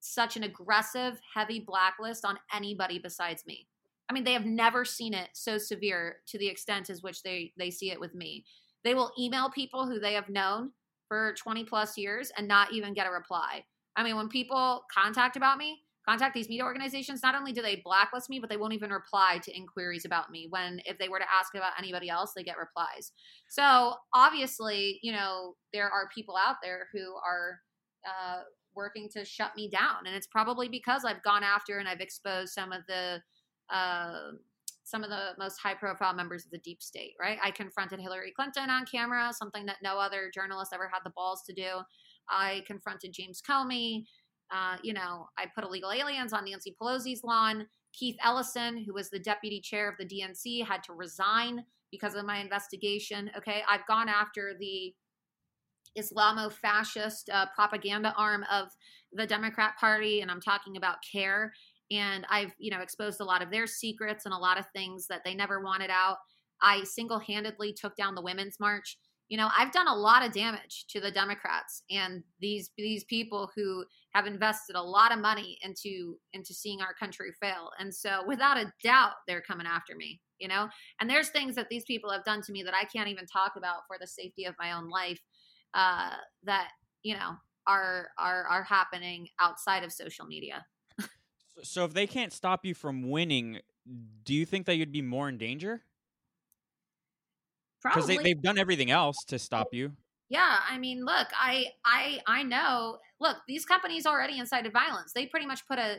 such an aggressive, heavy blacklist on anybody besides me. I mean, they have never seen it so severe to the extent as which they they see it with me. They will email people who they have known for 20 plus years and not even get a reply. I mean, when people contact about me, contact these media organizations, not only do they blacklist me, but they won't even reply to inquiries about me. When if they were to ask about anybody else, they get replies. So obviously, you know, there are people out there who are uh, working to shut me down, and it's probably because I've gone after and I've exposed some of the uh, some of the most high profile members of the deep state, right? I confronted Hillary Clinton on camera, something that no other journalist ever had the balls to do. I confronted James Comey. Uh, you know, I put illegal aliens on Nancy Pelosi's lawn. Keith Ellison, who was the deputy chair of the DNC, had to resign because of my investigation. Okay, I've gone after the Islamo fascist uh, propaganda arm of the Democrat Party, and I'm talking about CAIR. and I've, you know, exposed a lot of their secrets and a lot of things that they never wanted out. I single-handedly took down the women's march. You know, I've done a lot of damage to the Democrats and these these people who have invested a lot of money into into seeing our country fail. And so without a doubt they're coming after me, you know? And there's things that these people have done to me that I can't even talk about for the safety of my own life uh that, you know, are are are happening outside of social media. So if they can't stop you from winning, do you think that you'd be more in danger? Because they, they've done everything else to stop you. Yeah, I mean, look, I I I know. Look, these companies already incited violence. They pretty much put a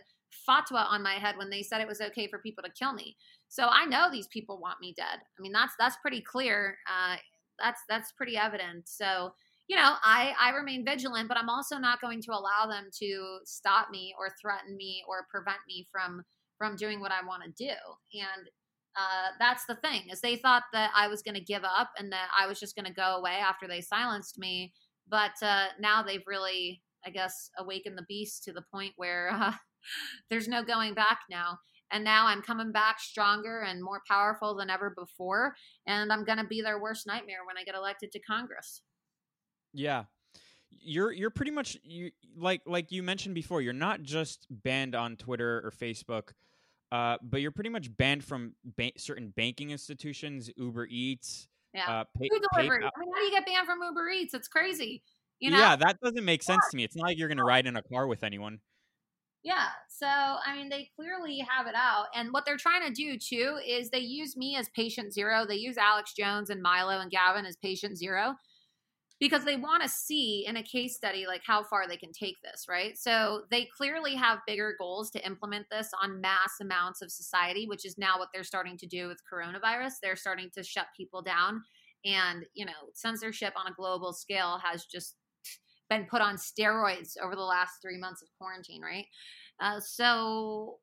fatwa on my head when they said it was okay for people to kill me. So I know these people want me dead. I mean, that's that's pretty clear. Uh, that's that's pretty evident. So you know, I, I remain vigilant, but I'm also not going to allow them to stop me or threaten me or prevent me from from doing what I want to do. And uh, that's the thing is they thought that I was going to give up and that I was just going to go away after they silenced me. But uh, now they've really, I guess, awakened the beast to the point where uh, there's no going back now. And now I'm coming back stronger and more powerful than ever before. And I'm going to be their worst nightmare when I get elected to Congress. Yeah. You're you're pretty much you like like you mentioned before. You're not just banned on Twitter or Facebook, uh, but you're pretty much banned from ba- certain banking institutions, Uber Eats. Yeah, uh, pay, food delivery. Pay, I mean, how do you get banned from Uber Eats? It's crazy. You know? Yeah, that doesn't make sense to me. It's not like you're going to ride in a car with anyone. Yeah. So, I mean, they clearly have it out. And what they're trying to do, too, is they use me as patient zero. They use Alex Jones and Milo and Gavin as patient zero because they want to see in a case study like how far they can take this, right? So they clearly have bigger goals to implement this on mass amounts of society, which is now what they're starting to do with coronavirus. They're starting to shut people down and, you know, censorship on a global scale has just been put on steroids over the last 3 months of quarantine, right? Uh, so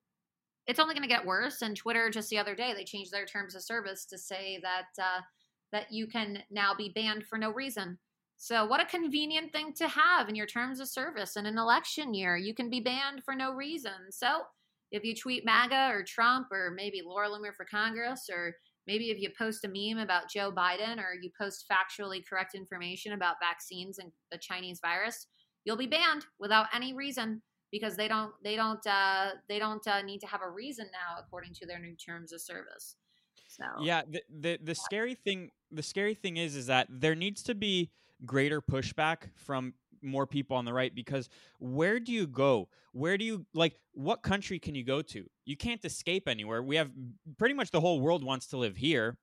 it's only going to get worse and Twitter just the other day they changed their terms of service to say that uh, that you can now be banned for no reason. So, what a convenient thing to have in your terms of service in an election year. You can be banned for no reason. So, if you tweet MAGA or Trump or maybe Laura Loomer for Congress or maybe if you post a meme about Joe Biden or you post factually correct information about vaccines and the Chinese virus, you'll be banned without any reason because they don't they don't uh, they don't uh, need to have a reason now according to their new terms of service. So yeah, the the, the scary thing the scary thing is is that there needs to be greater pushback from more people on the right because where do you go? Where do you like what country can you go to? You can't escape anywhere. We have pretty much the whole world wants to live here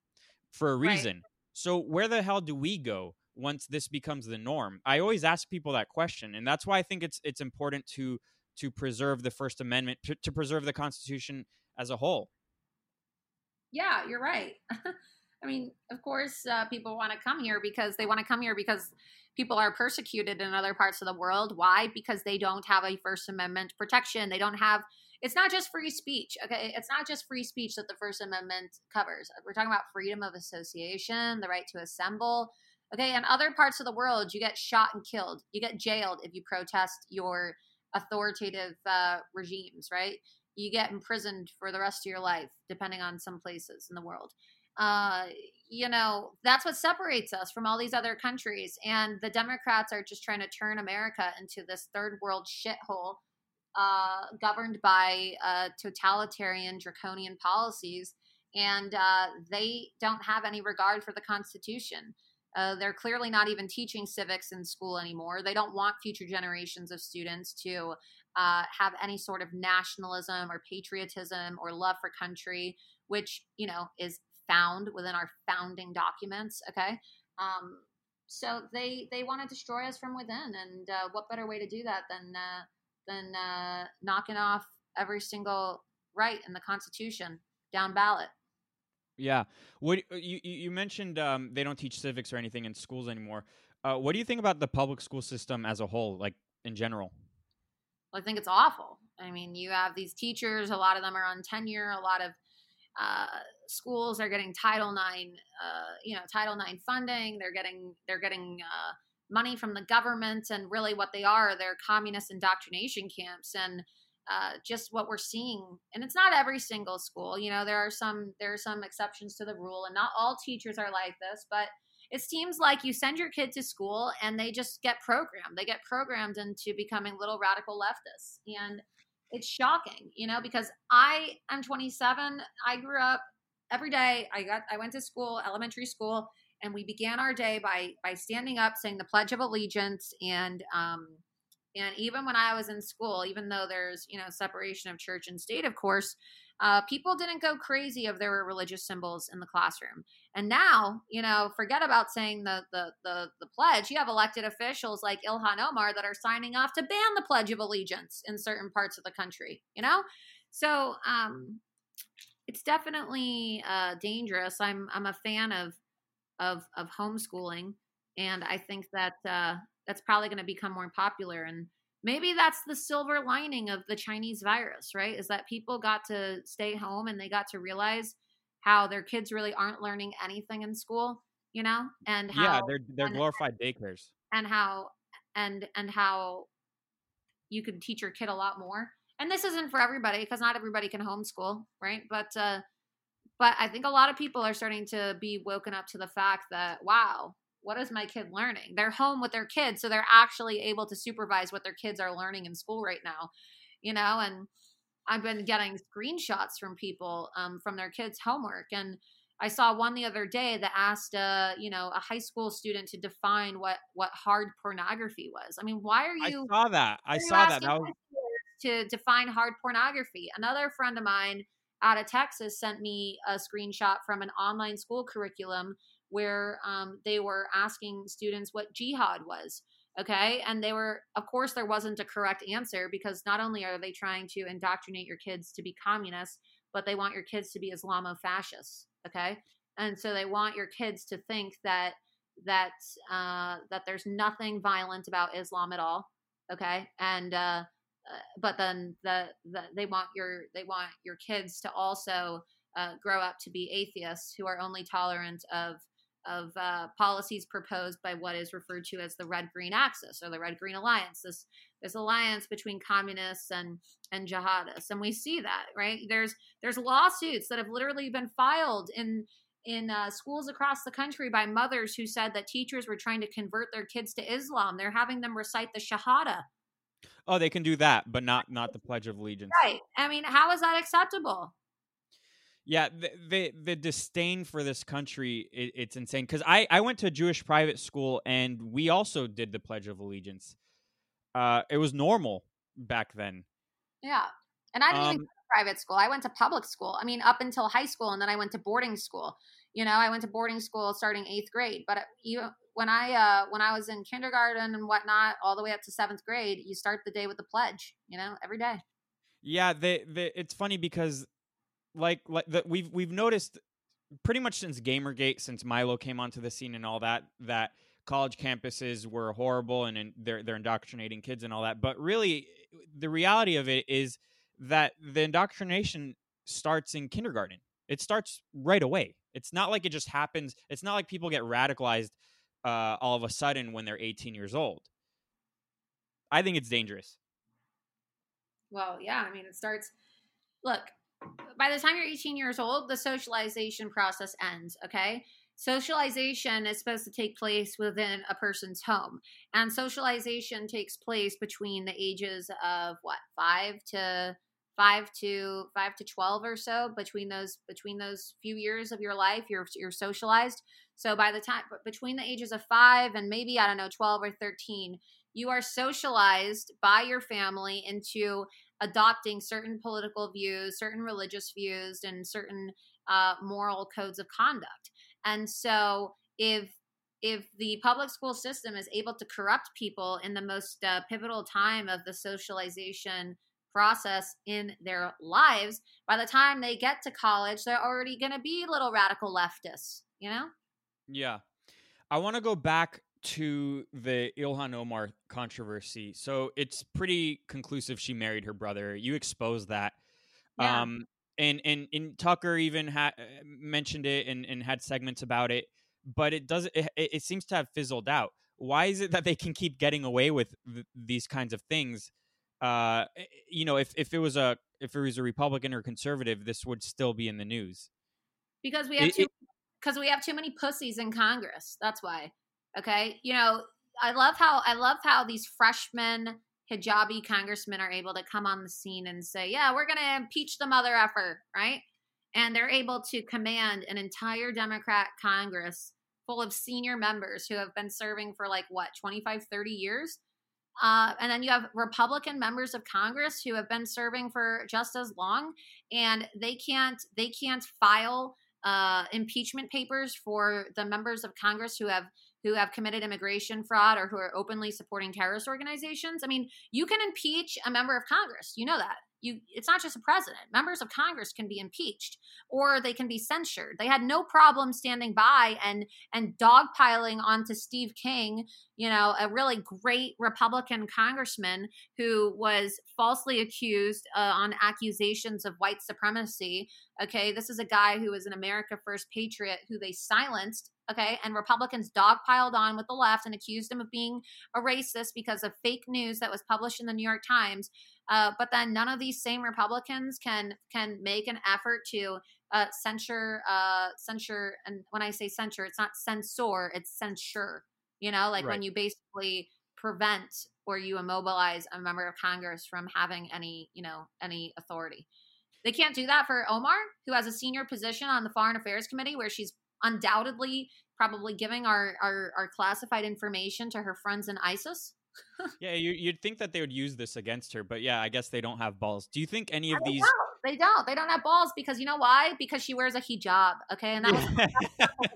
for a reason. Right. So where the hell do we go once this becomes the norm? I always ask people that question and that's why I think it's it's important to to preserve the first amendment to, to preserve the constitution as a whole. Yeah, you're right. I mean, of course, uh, people want to come here because they want to come here because people are persecuted in other parts of the world. Why? Because they don't have a First Amendment protection. They don't have. It's not just free speech. Okay, it's not just free speech that the First Amendment covers. We're talking about freedom of association, the right to assemble. Okay, in other parts of the world, you get shot and killed. You get jailed if you protest your authoritative uh, regimes. Right? You get imprisoned for the rest of your life, depending on some places in the world uh, you know, that's what separates us from all these other countries. And the Democrats are just trying to turn America into this third world shithole uh, governed by uh, totalitarian, draconian policies. And uh, they don't have any regard for the Constitution. Uh, they're clearly not even teaching civics in school anymore. They don't want future generations of students to uh, have any sort of nationalism or patriotism or love for country, which, you know, is found within our founding documents. Okay. Um, so they they want to destroy us from within, and uh, what better way to do that than uh, than uh, knocking off every single right in the Constitution down ballot? Yeah. What uh, you you mentioned um, they don't teach civics or anything in schools anymore. Uh, what do you think about the public school system as a whole, like in general? Well, I think it's awful. I mean, you have these teachers. A lot of them are on tenure. A lot of uh, schools are getting Title IX, uh, you know, Title IX funding. They're getting they're getting uh, money from the government, and really what they are, they're communist indoctrination camps, and uh, just what we're seeing. And it's not every single school. You know, there are some there are some exceptions to the rule, and not all teachers are like this, but it seems like you send your kid to school and they just get programmed. They get programmed into becoming little radical leftists. And it's shocking, you know, because I am 27. I grew up every day i got i went to school elementary school and we began our day by by standing up saying the pledge of allegiance and um and even when i was in school even though there's you know separation of church and state of course uh, people didn't go crazy if there were religious symbols in the classroom. And now you know forget about saying the the the, the pledge. You have elected officials like ilhan omar that are signing off to ban the pledge of allegiance in certain parts of the country you know? So um it's definitely uh, dangerous. I'm I'm a fan of of of homeschooling, and I think that uh, that's probably going to become more popular. And maybe that's the silver lining of the Chinese virus, right? Is that people got to stay home and they got to realize how their kids really aren't learning anything in school, you know, and how yeah, they're they're glorified daycares, and how and and how you can teach your kid a lot more and this isn't for everybody because not everybody can homeschool, right? But uh, but I think a lot of people are starting to be woken up to the fact that wow, what is my kid learning? They're home with their kids, so they're actually able to supervise what their kids are learning in school right now, you know. And I've been getting screenshots from people um, from their kids' homework, and I saw one the other day that asked a uh, you know a high school student to define what what hard pornography was. I mean, why are you? I saw that. I saw that. That was to define hard pornography. Another friend of mine out of Texas sent me a screenshot from an online school curriculum where um, they were asking students what jihad was. Okay. And they were, of course, there wasn't a correct answer because not only are they trying to indoctrinate your kids to be communists, but they want your kids to be Islamo fascists. Okay. And so they want your kids to think that that uh, that there's nothing violent about Islam at all. Okay. And uh, uh, but then the, the they want your they want your kids to also uh, grow up to be atheists who are only tolerant of of uh, policies proposed by what is referred to as the Red Green Axis or the Red Green Alliance. This this alliance between communists and and jihadists, and we see that right there's there's lawsuits that have literally been filed in in uh, schools across the country by mothers who said that teachers were trying to convert their kids to Islam. They're having them recite the Shahada. Oh, they can do that, but not not the Pledge of Allegiance. Right. I mean, how is that acceptable? Yeah, the the, the disdain for this country it, it's insane. Because I I went to a Jewish private school and we also did the Pledge of Allegiance. Uh, it was normal back then. Yeah, and I didn't Um, even go to private school. I went to public school. I mean, up until high school, and then I went to boarding school. You know, I went to boarding school starting eighth grade. But you, when I uh, when I was in kindergarten and whatnot, all the way up to seventh grade, you start the day with the pledge. You know, every day. Yeah, they, they it's funny because like like the, we've we've noticed pretty much since Gamergate, since Milo came onto the scene and all that, that college campuses were horrible and, and they're they're indoctrinating kids and all that. But really, the reality of it is that the indoctrination starts in kindergarten. It starts right away. It's not like it just happens. It's not like people get radicalized uh, all of a sudden when they're 18 years old. I think it's dangerous. Well, yeah. I mean, it starts. Look, by the time you're 18 years old, the socialization process ends. Okay. Socialization is supposed to take place within a person's home, and socialization takes place between the ages of what five to five to five to 12 or so between those between those few years of your life you're you're socialized. So by the time between the ages of 5 and maybe i don't know 12 or 13 you are socialized by your family into adopting certain political views certain religious views and certain uh, moral codes of conduct. And so if if the public school system is able to corrupt people in the most uh, pivotal time of the socialization process in their lives, by the time they get to college, they're already going to be little radical leftists, you know? Yeah. I want to go back to the Ilhan Omar controversy. So it's pretty conclusive she married her brother. You exposed that. Yeah. Um and and and Tucker even had mentioned it and and had segments about it, but it does it, it it seems to have fizzled out. Why is it that they can keep getting away with th- these kinds of things? Uh you know, if if it was a if it was a Republican or conservative, this would still be in the news. because we have It- too because we have too many pussies in Congress. That's why. Okay, you know, I love how I love how these freshmen hijabi congressmen are able to come on the scene and say, "Yeah, we're going to impeach the mother effer," right? And they're able to command an entire Democrat Congress full of senior members who have been serving for like what 25 30 years uh, and then you have republican members of congress who have been serving for just as long and they can't they can't file uh, impeachment papers for the members of Congress who have who have committed immigration fraud or who are openly supporting terrorist organizations. I mean, you can impeach a member of Congress. You know that. You it's not just a president. Members of Congress can be impeached or they can be censured. They had no problem standing by and and dogpiling onto Steve King, you know, a really great Republican congressman who was falsely accused uh, on accusations of white supremacy Okay, this is a guy who is an America First patriot who they silenced. Okay, and Republicans dogpiled on with the left and accused him of being a racist because of fake news that was published in the New York Times. Uh, but then none of these same Republicans can can make an effort to uh, censure uh, censure. And when I say censure, it's not censor, it's censure. You know, like Right. when you basically prevent or you immobilize a member of Congress from having any you know any authority. They can't do that for Omar, who has a senior position on the Foreign Affairs Committee, where she's undoubtedly probably giving our, our, our classified information to her friends in ISIS. Yeah, you, you'd think that they would use this against her, but yeah, I guess they don't have balls. Do you think any of these? don't. They don't. They don't have balls because you know why? Because she wears a hijab. Okay, and that was the.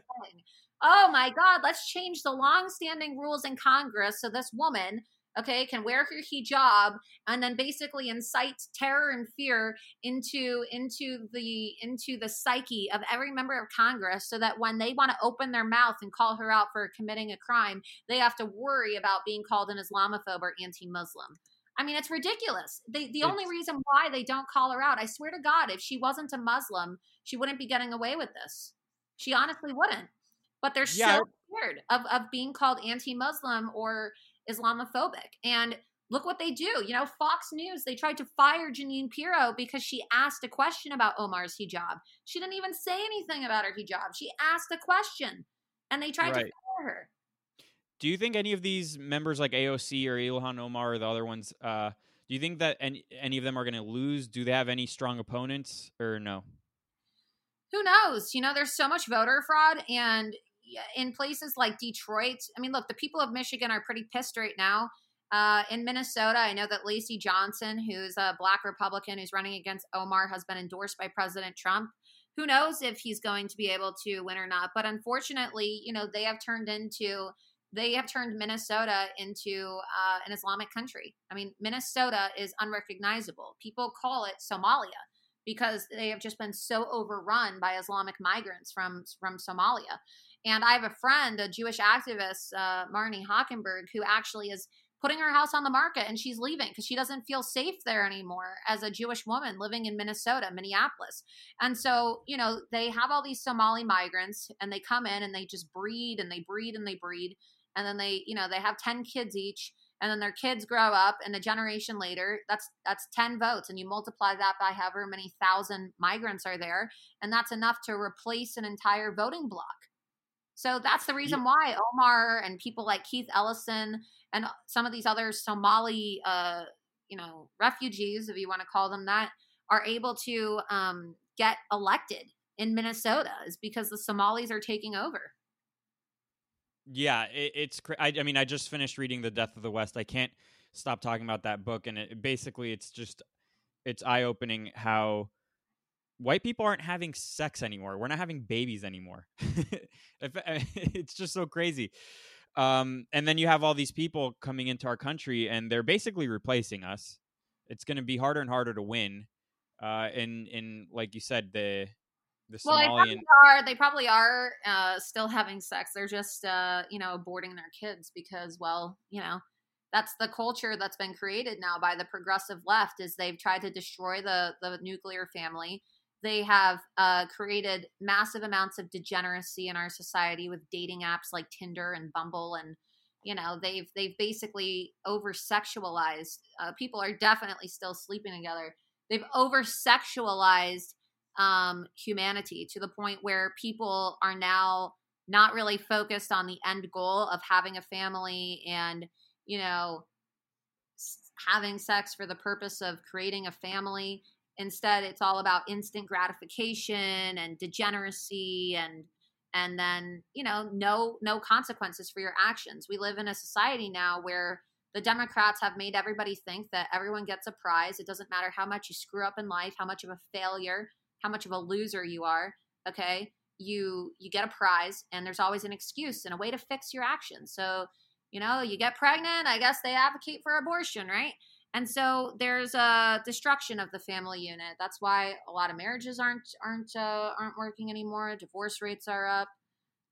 Oh my God! Let's change the long-standing rules in Congress so this woman, okay, can wear her hijab and then basically incite terror and fear into into the into the psyche of every member of Congress, so that when they want to open their mouth and call her out for committing a crime, they have to worry about being called an Islamophobe or anti-Muslim. I mean, it's ridiculous. They, the only reason why they don't call her out, I swear to God, if she wasn't a Muslim, she wouldn't be getting away with this. She honestly wouldn't. but they're Yeah. so scared of, of being called anti-Muslim or Islamophobic. And look what they do. You know, Fox News, they tried to fire Jeanine Pirro because she asked a question about Omar's hijab. She didn't even say anything about her hijab. She asked a question and they tried to fire her. Do you think any of these members like AOC or Ilhan Omar or the other ones, uh, do you think that any, any of them are going to lose? Do they have any strong opponents or no? who knows? You know, there's so much voter fraud, and in places like Detroit, I mean, look, the people of Michigan are pretty pissed right now. Uh, in Minnesota, I know that Lacy Johnson, who's a black Republican who's running against Omar, has been endorsed by President Trump. Who knows if he's going to be able to win or not? But unfortunately, you know, they have turned into they have turned Minnesota into uh, an Islamic country. I mean, Minnesota is unrecognizable. People call it Somalia because they have just been so overrun by Islamic migrants from from Somalia. And I have a friend, a Jewish activist, uh, Marnie Hockenberg, who actually is putting her house on the market and she's leaving because she doesn't feel safe there anymore as a Jewish woman living in Minnesota, Minneapolis. And so, you know, they have all these Somali migrants and they come in and they just breed and they breed and they breed. And then they, you know, they have 10 kids each and then their kids grow up and a generation later that's that's 10 votes and you multiply that by however many thousand migrants are there and that's enough to replace an entire voting block. So that's the reason why omar and people like keith ellison and some of these other somali uh you know refugees if you want to call them that are able to um get elected in minnesota is because the somalis are taking over Yeah, it, it's. I, I mean, I just finished reading The Death of the West. I can't stop talking about that book, and it basically it's just it's eye opening how white people aren't having sex anymore. We're not having babies anymore. It's just so crazy. Um, and then you have all these people coming into our country, and they're basically replacing us. It's going to be harder and harder to win. Uh, in in like you said, the the Well, they probably are. They probably are uh, still having sex. They're just, uh, you know, aborting their kids because, well, you know, that's the culture that's been created now by the progressive left. Is they've tried to destroy the the nuclear family. They have uh, created massive amounts of degeneracy in our society with dating apps like Tinder and Bumble, and you know, they've they've basically over sexualized. Uh, people are definitely still sleeping together. They've over sexualized um, humanity to the point where people are now not really focused on the end goal of having a family and you know having sex for the purpose of creating a family. Instead it's all about instant gratification and degeneracy and and then you know no no consequences for your actions. We live in a society now where the democrats have made everybody think that everyone gets a prize. It doesn't matter how much you screw up in life how much of a failure how much of a loser you are okay? You you get a prize and there's always an excuse and a way to fix your action so you know you get pregnant i guess they advocate for abortion right? And so there's a destruction of the family unit. That's why a lot of marriages aren't aren't uh, aren't working anymore. Divorce rates are up.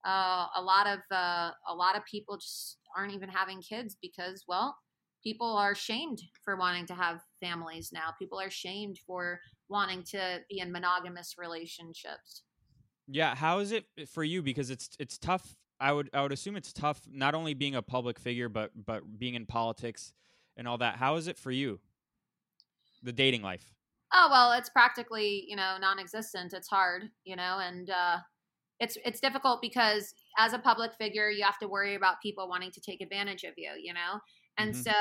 Uh, a lot of uh, a lot of people just aren't even having kids because well people are shamed for wanting to have families now. People are shamed for wanting to be in monogamous relationships Yeah, how is it for you? Because it's it's tough. I would I would assume it's tough not only being a public figure, but but being in politics and all that. How is it for you? The dating life. oh well it's practically you know non-existent it's hard you know and uh it's it's difficult because as a public figure you have to worry about people wanting to take advantage of you you know and Mhm. so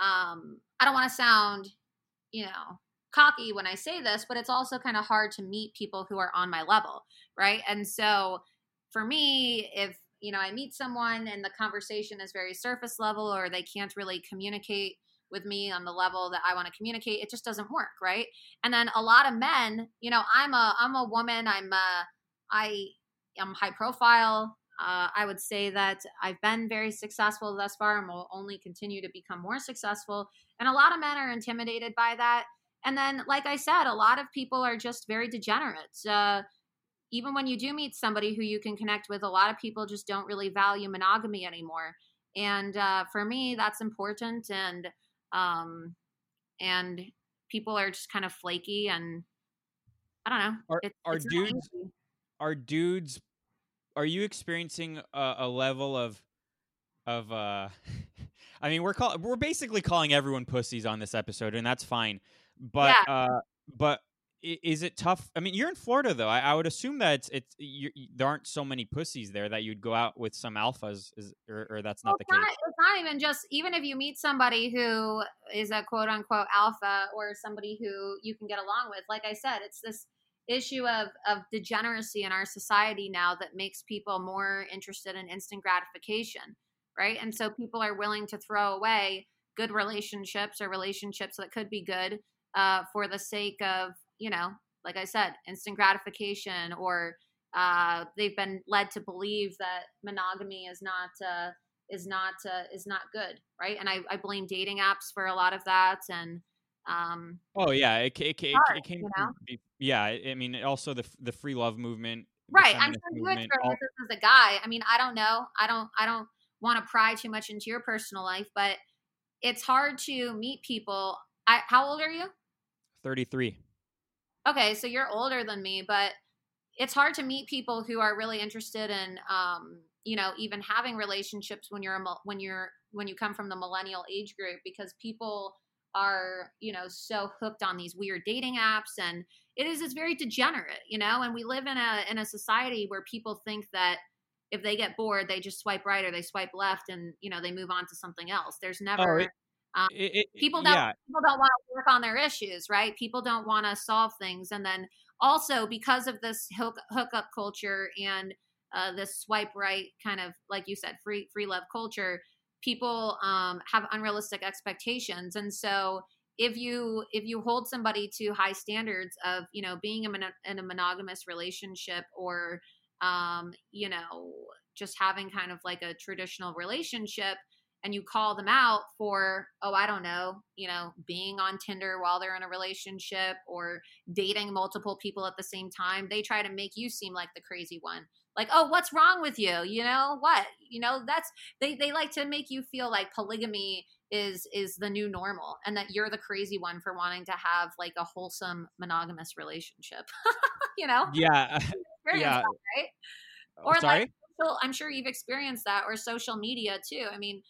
um i don't want to sound you know cocky when i say this but it's also kind of hard to meet people who are on my level right and so for me if you know i meet someone and the conversation is very surface level or they can't really communicate with me on the level that I want to communicate, it just doesn't work, right? And then a lot of men, you know, I'm a I'm a woman, I'm a I am high profile. Uh, I would say that I've been very successful thus far and will only continue to become more successful. And a lot of men are intimidated by that. And then, like I said, a lot of people are just very degenerate. Uh, even when you do meet somebody who you can connect with, a lot of people just don't really value monogamy anymore. And uh, for me, that's important. And um, and people are just kind of flaky and I don't know. Are are it's dudes are dudes are you experiencing a, a level of of uh I mean, we're call we're basically calling everyone pussies on this episode, and that's fine. But Yeah. uh, but is it tough? I mean, you're in Florida though. I, I would assume that it's it's you, there aren't so many pussies there that you'd go out with some alphas, is, or, or that's not the not, case. it's not even just even if you meet somebody who is a quote unquote alpha or somebody who you can get along with. Like I said, it's this issue of of degeneracy in our society now that makes people more interested in instant gratification, right? And so people are willing to throw away good relationships or relationships that could be good uh, for the sake of you know, like I said, instant gratification or uh, they've been led to believe that monogamy is not uh, is not uh, is not good, right? And I, I blame dating apps for a lot of that, and um, Oh yeah, it it, it, hard, it came. you know? yeah, I mean, also the the free love movement. right. I'm sure you all- this as a guy. I mean, I don't know. I don't. I don't want to pry too much into your personal life, but it's hard to meet people. I, how old are you? 33. Okay, so you're older than me, but it's hard to meet people who are really interested in, um, you know, even having relationships when you're a, when you're when you come from the millennial age group because people are, you know, so hooked on these weird dating apps and it is it's very degenerate, you know, and we live in a in a society where people think that if they get bored, they just swipe right or they swipe left and, you know, they move on to something else. There's never it- It, it, people don't yeah, people don't want to work on their issues, right? People don't want to solve things, and then also because of this hook hookup culture and uh, this swipe right kind of like you said, free free love culture, people um, have unrealistic expectations, and so if you if you hold somebody to high standards of you know being in a, in a monogamous relationship or um, you know just having kind of like a traditional relationship and you call them out for oh i don't know you know being on tinder while they're in a relationship or dating multiple people at the same time they try to make you seem like the crazy one. Like oh what's wrong with you? You know what? You know that's they they like to make you feel like polygamy is is the new normal and that you're the crazy one for wanting to have like a wholesome monogamous relationship you know? Yeah, yeah. that, right? Oh, Or like- Sorry. social i'm sure you've experienced that or social media too. I mean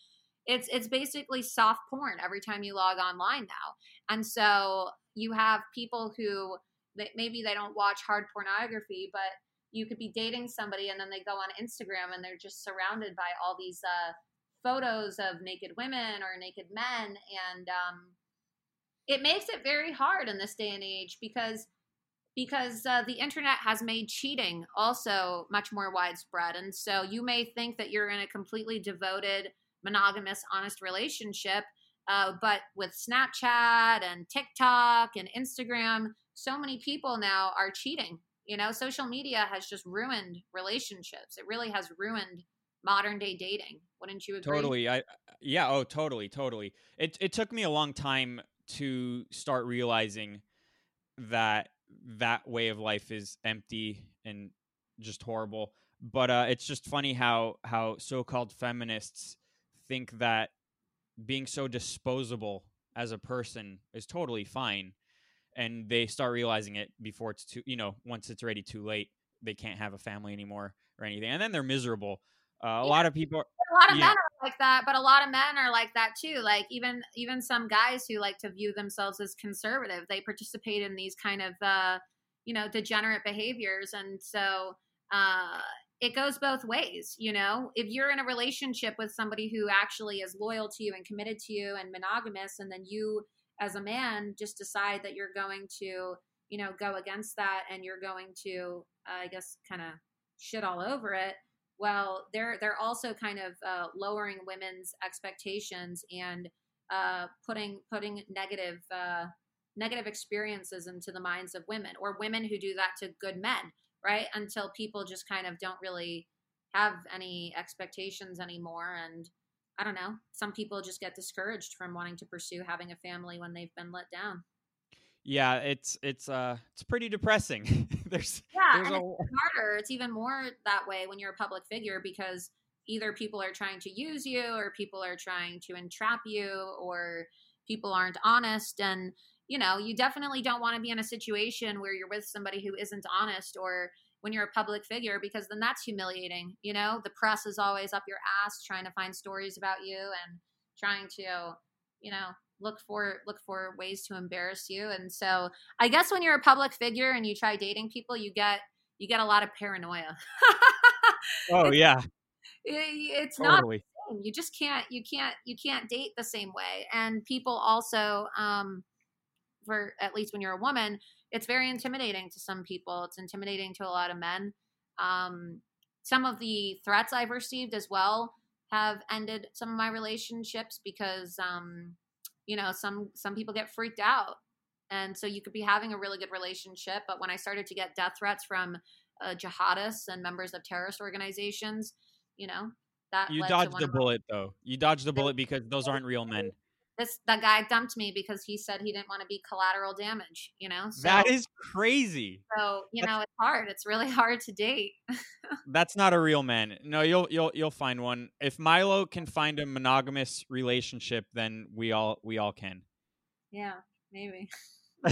it's it's basically soft porn every time you log online now and so you have people who maybe they don't watch hard pornography but you could be dating somebody and then they go on instagram and they're just surrounded by all these uh, photos of naked women or naked men and um, it makes it very hard in this day and age because because uh, the internet has made cheating also much more widespread. And so you may think that you're in a completely devoted, monogamous, honest relationship, uh, but with Snapchat and TikTok and Instagram, so many people now are cheating. You know, social media has just ruined relationships. It really has ruined modern day dating. Wouldn't you agree? Totally. I yeah, oh totally, totally. It it took me a long time to start realizing that that way of life is empty and just horrible. But uh it's just funny how how so-called feminists think that being so disposable as a person is totally fine and they start realizing it before it's too you know once it's already too late they can't have a family anymore or anything and then they're miserable uh, a Yeah. lot of people a lot of men are like that but a lot of men are like that too like even even some guys who like to view themselves as conservative they participate in these kind of uh you know degenerate behaviors and so uh it goes both ways you know? If you're in a relationship with somebody who actually is loyal to you and committed to you and monogamous and then you as a man just decide that you're going to you know go against that and you're going to uh, i guess kind of shit all over it well they're they're also kind of uh, lowering women's expectations and uh, putting putting negative uh, negative experiences into the minds of women or women who do that to good men right until people just kind of don't really have any expectations anymore and i don't know some people just get discouraged from wanting to pursue having a family when they've been let down yeah it's it's uh it's pretty depressing there's yeah there's and a it's harder. It's even more that way when you're a public figure because either people are trying to use you or people are trying to entrap you or people aren't honest and you know, you definitely don't want to be in a situation where you're with somebody who isn't honest or when you're a public figure because then that's humiliating. You know, the press is always up your ass trying to find stories about you and trying to, you know, look for look for ways to embarrass you. And so I guess when you're a public figure and you try dating people, you get you get a lot of paranoia. oh it's, yeah. It, it's totally. not you just can't you can't you can't date the same way and people also um for at least when you're a woman it's very intimidating to some people. It's intimidating to a lot of men. Um some of the threats i've received as well have ended some of my relationships because um you know some some people get freaked out. And so you could be having a really good relationship but when i started to get death threats from uh, jihadists and members of terrorist organizations you know that you dodged the bullet my- though. You dodged the bullet because those aren't real men this that guy dumped me because he said he didn't want to be collateral damage you know so, that is crazy. So you that's, know it's hard it's really hard to date. That's not a real man. No you'll you'll you'll find one. If milo can find a monogamous relationship then we all we all can. Yeah maybe.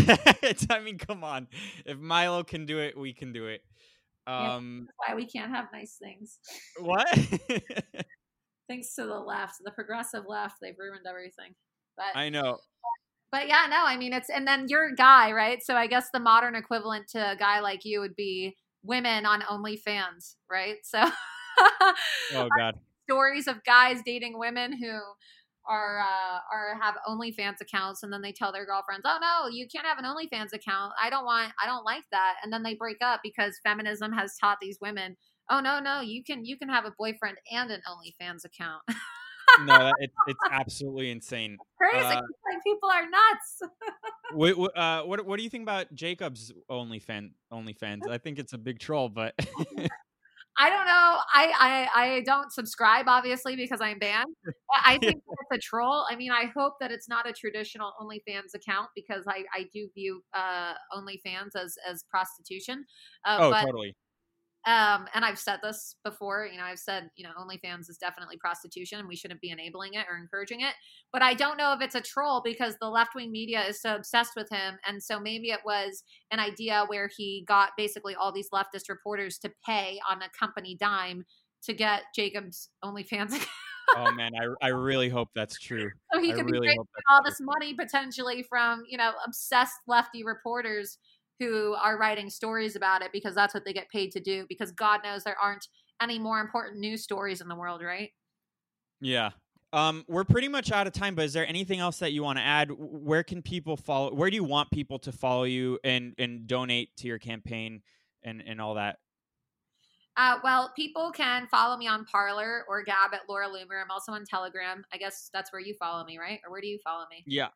I mean come on. If milo can do it we can do it. Um yeah, why we can't have nice things. What? Thanks to the left the progressive left they've ruined everything but I know. But yeah, no, I mean it's and then you're a guy, right? So I guess the modern equivalent to a guy like you would be women on OnlyFans, right? So Oh god. Stories of guys dating women who are uh, are have OnlyFans accounts, and then they tell their girlfriends, "Oh no, you can't have an OnlyFans account. I don't want. I don't like that." And then they break up because feminism has taught these women, "Oh no, no, you can you can have a boyfriend and an OnlyFans account." no, it's it's absolutely insane. Crazy, uh, like people are nuts. what, uh, what what do you think about Jacob's OnlyFans? OnlyFans, I think it's a big troll, but I don't know. I, I I don't subscribe obviously because I'm banned. I think it's a troll. I mean, I hope that it's not a traditional OnlyFans account because I I do view uh, OnlyFans as as prostitution. Uh, oh, totally. Um, and I've said this before, you know, I've said, you know, OnlyFans is definitely prostitution and we shouldn't be enabling it or encouraging it. But I don't know if it's a troll because the left wing media is so obsessed with him. And so maybe it was an idea where he got basically all these leftist reporters to pay on a company dime to get Jacob's OnlyFans oh man, I, I really hope that's true. So he I could really be making all true. this money potentially from you know obsessed lefty reporters who are writing stories about it because that's what they get paid to do because god knows there aren't any more important news stories in the world right yeah um, we're pretty much out of time but is there anything else that you want to add where can people follow where do you want people to follow you and and donate to your campaign and and all that uh, well, people can follow me on Parler or Gab at Laura Loomer. I'm also on Telegram. I guess that's where you follow me, right? Or where do you follow me? Yeah,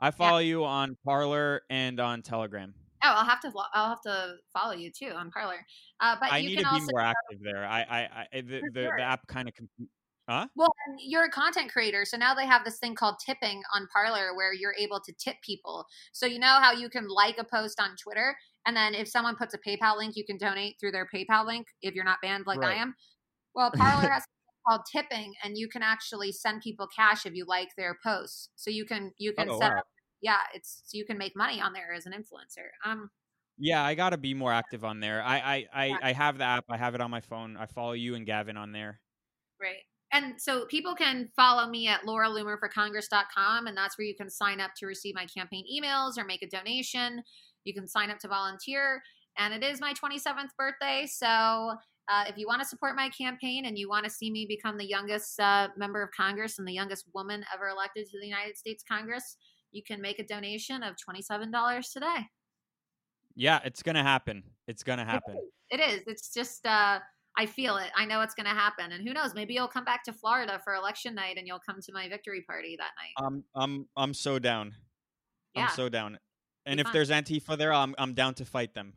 I follow yeah. you on Parler and on Telegram. Oh, I'll have to. I'll have to follow you too on Parler. Uh, but I you need can to also be more active there. I, I, I the, the, sure. the, app kind of. Huh? Well, you're a content creator, so now they have this thing called tipping on Parler, where you're able to tip people. So you know how you can like a post on Twitter, and then if someone puts a PayPal link, you can donate through their PayPal link if you're not banned like right. I am. Well, Parler has called tipping, and you can actually send people cash if you like their posts. So you can you can oh, set wow. up yeah, it's so you can make money on there as an influencer. Um, yeah, I got to be more active on there. I, I, I, yeah. I have the app. I have it on my phone. I follow you and Gavin on there. Right. And so people can follow me at lauraloomerforcongress.com, and that's where you can sign up to receive my campaign emails or make a donation. You can sign up to volunteer. And it is my 27th birthday. So uh, if you want to support my campaign and you want to see me become the youngest uh, member of Congress and the youngest woman ever elected to the United States Congress, you can make a donation of $27 today. Yeah, it's gonna happen. It's gonna happen. It is. It's just uh I feel it. I know it's gonna happen. And who knows, maybe you'll come back to Florida for election night and you'll come to my victory party that night. I'm I'm I'm so down. Yeah. I'm so down. And if fun. there's Antifa there, I'm I'm down to fight them.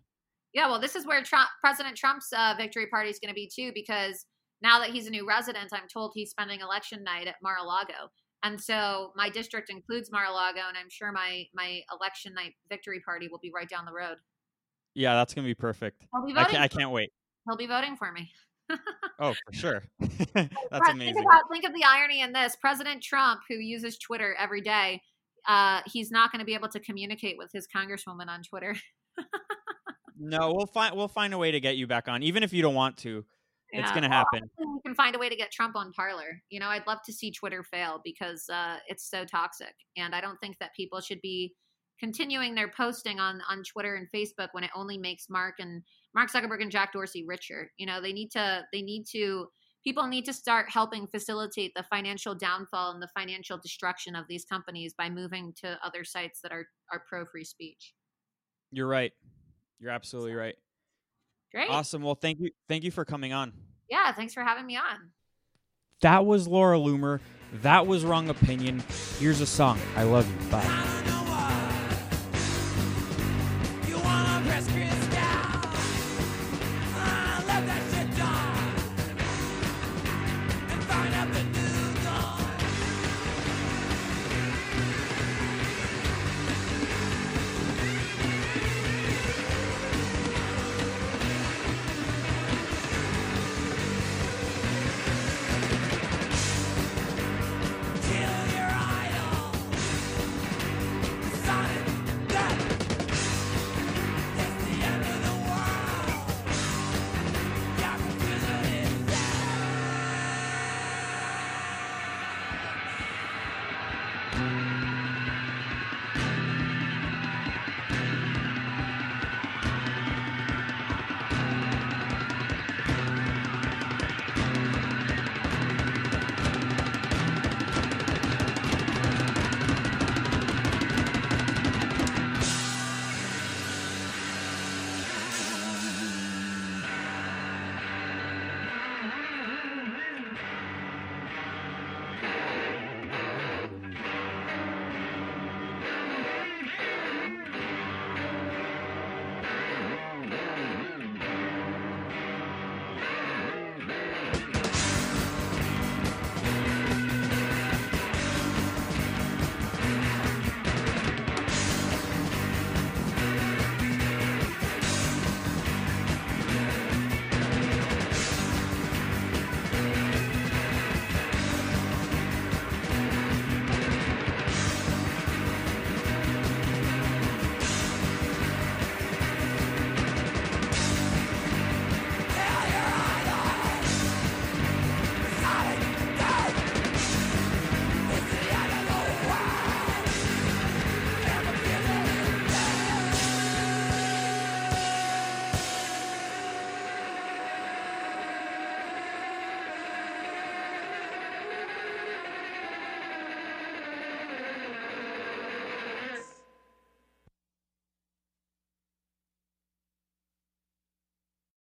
Yeah, well, this is where Trump, President Trump's uh, victory party is going to be too, because now that he's a new resident, I'm told he's spending election night at Mar-a-Lago. And so my district includes Mar-a-Lago, and I'm sure my my election night victory party will be right down the road. Yeah, that's gonna be perfect. I'll be voting. I, can't, I can't wait. He'll be voting for me. oh, for sure. that's amazing. Think, about, think of the irony in this: President Trump, who uses Twitter every day, uh, he's not going to be able to communicate with his congresswoman on Twitter. No, we'll find we'll find a way to get you back on, even if you don't want to. It's gonna happen. hopefully we can find a way to get Trump on Parler. You know, I'd love to see Twitter fail because uh, it's so toxic, and I don't think that people should be continuing their posting on on Twitter and Facebook when it only makes Mark and Mark Zuckerberg and Jack Dorsey richer. You know, they need to they need to people need to start helping facilitate the financial downfall and the financial destruction of these companies by moving to other sites that are are pro free speech. You're right. You're absolutely right. Great. Awesome. Well, thank you. Thank you for coming on. Yeah, thanks for having me on. That was Laura Loomer. That was Wrong Opinion. Here's a song. I love you. Bye.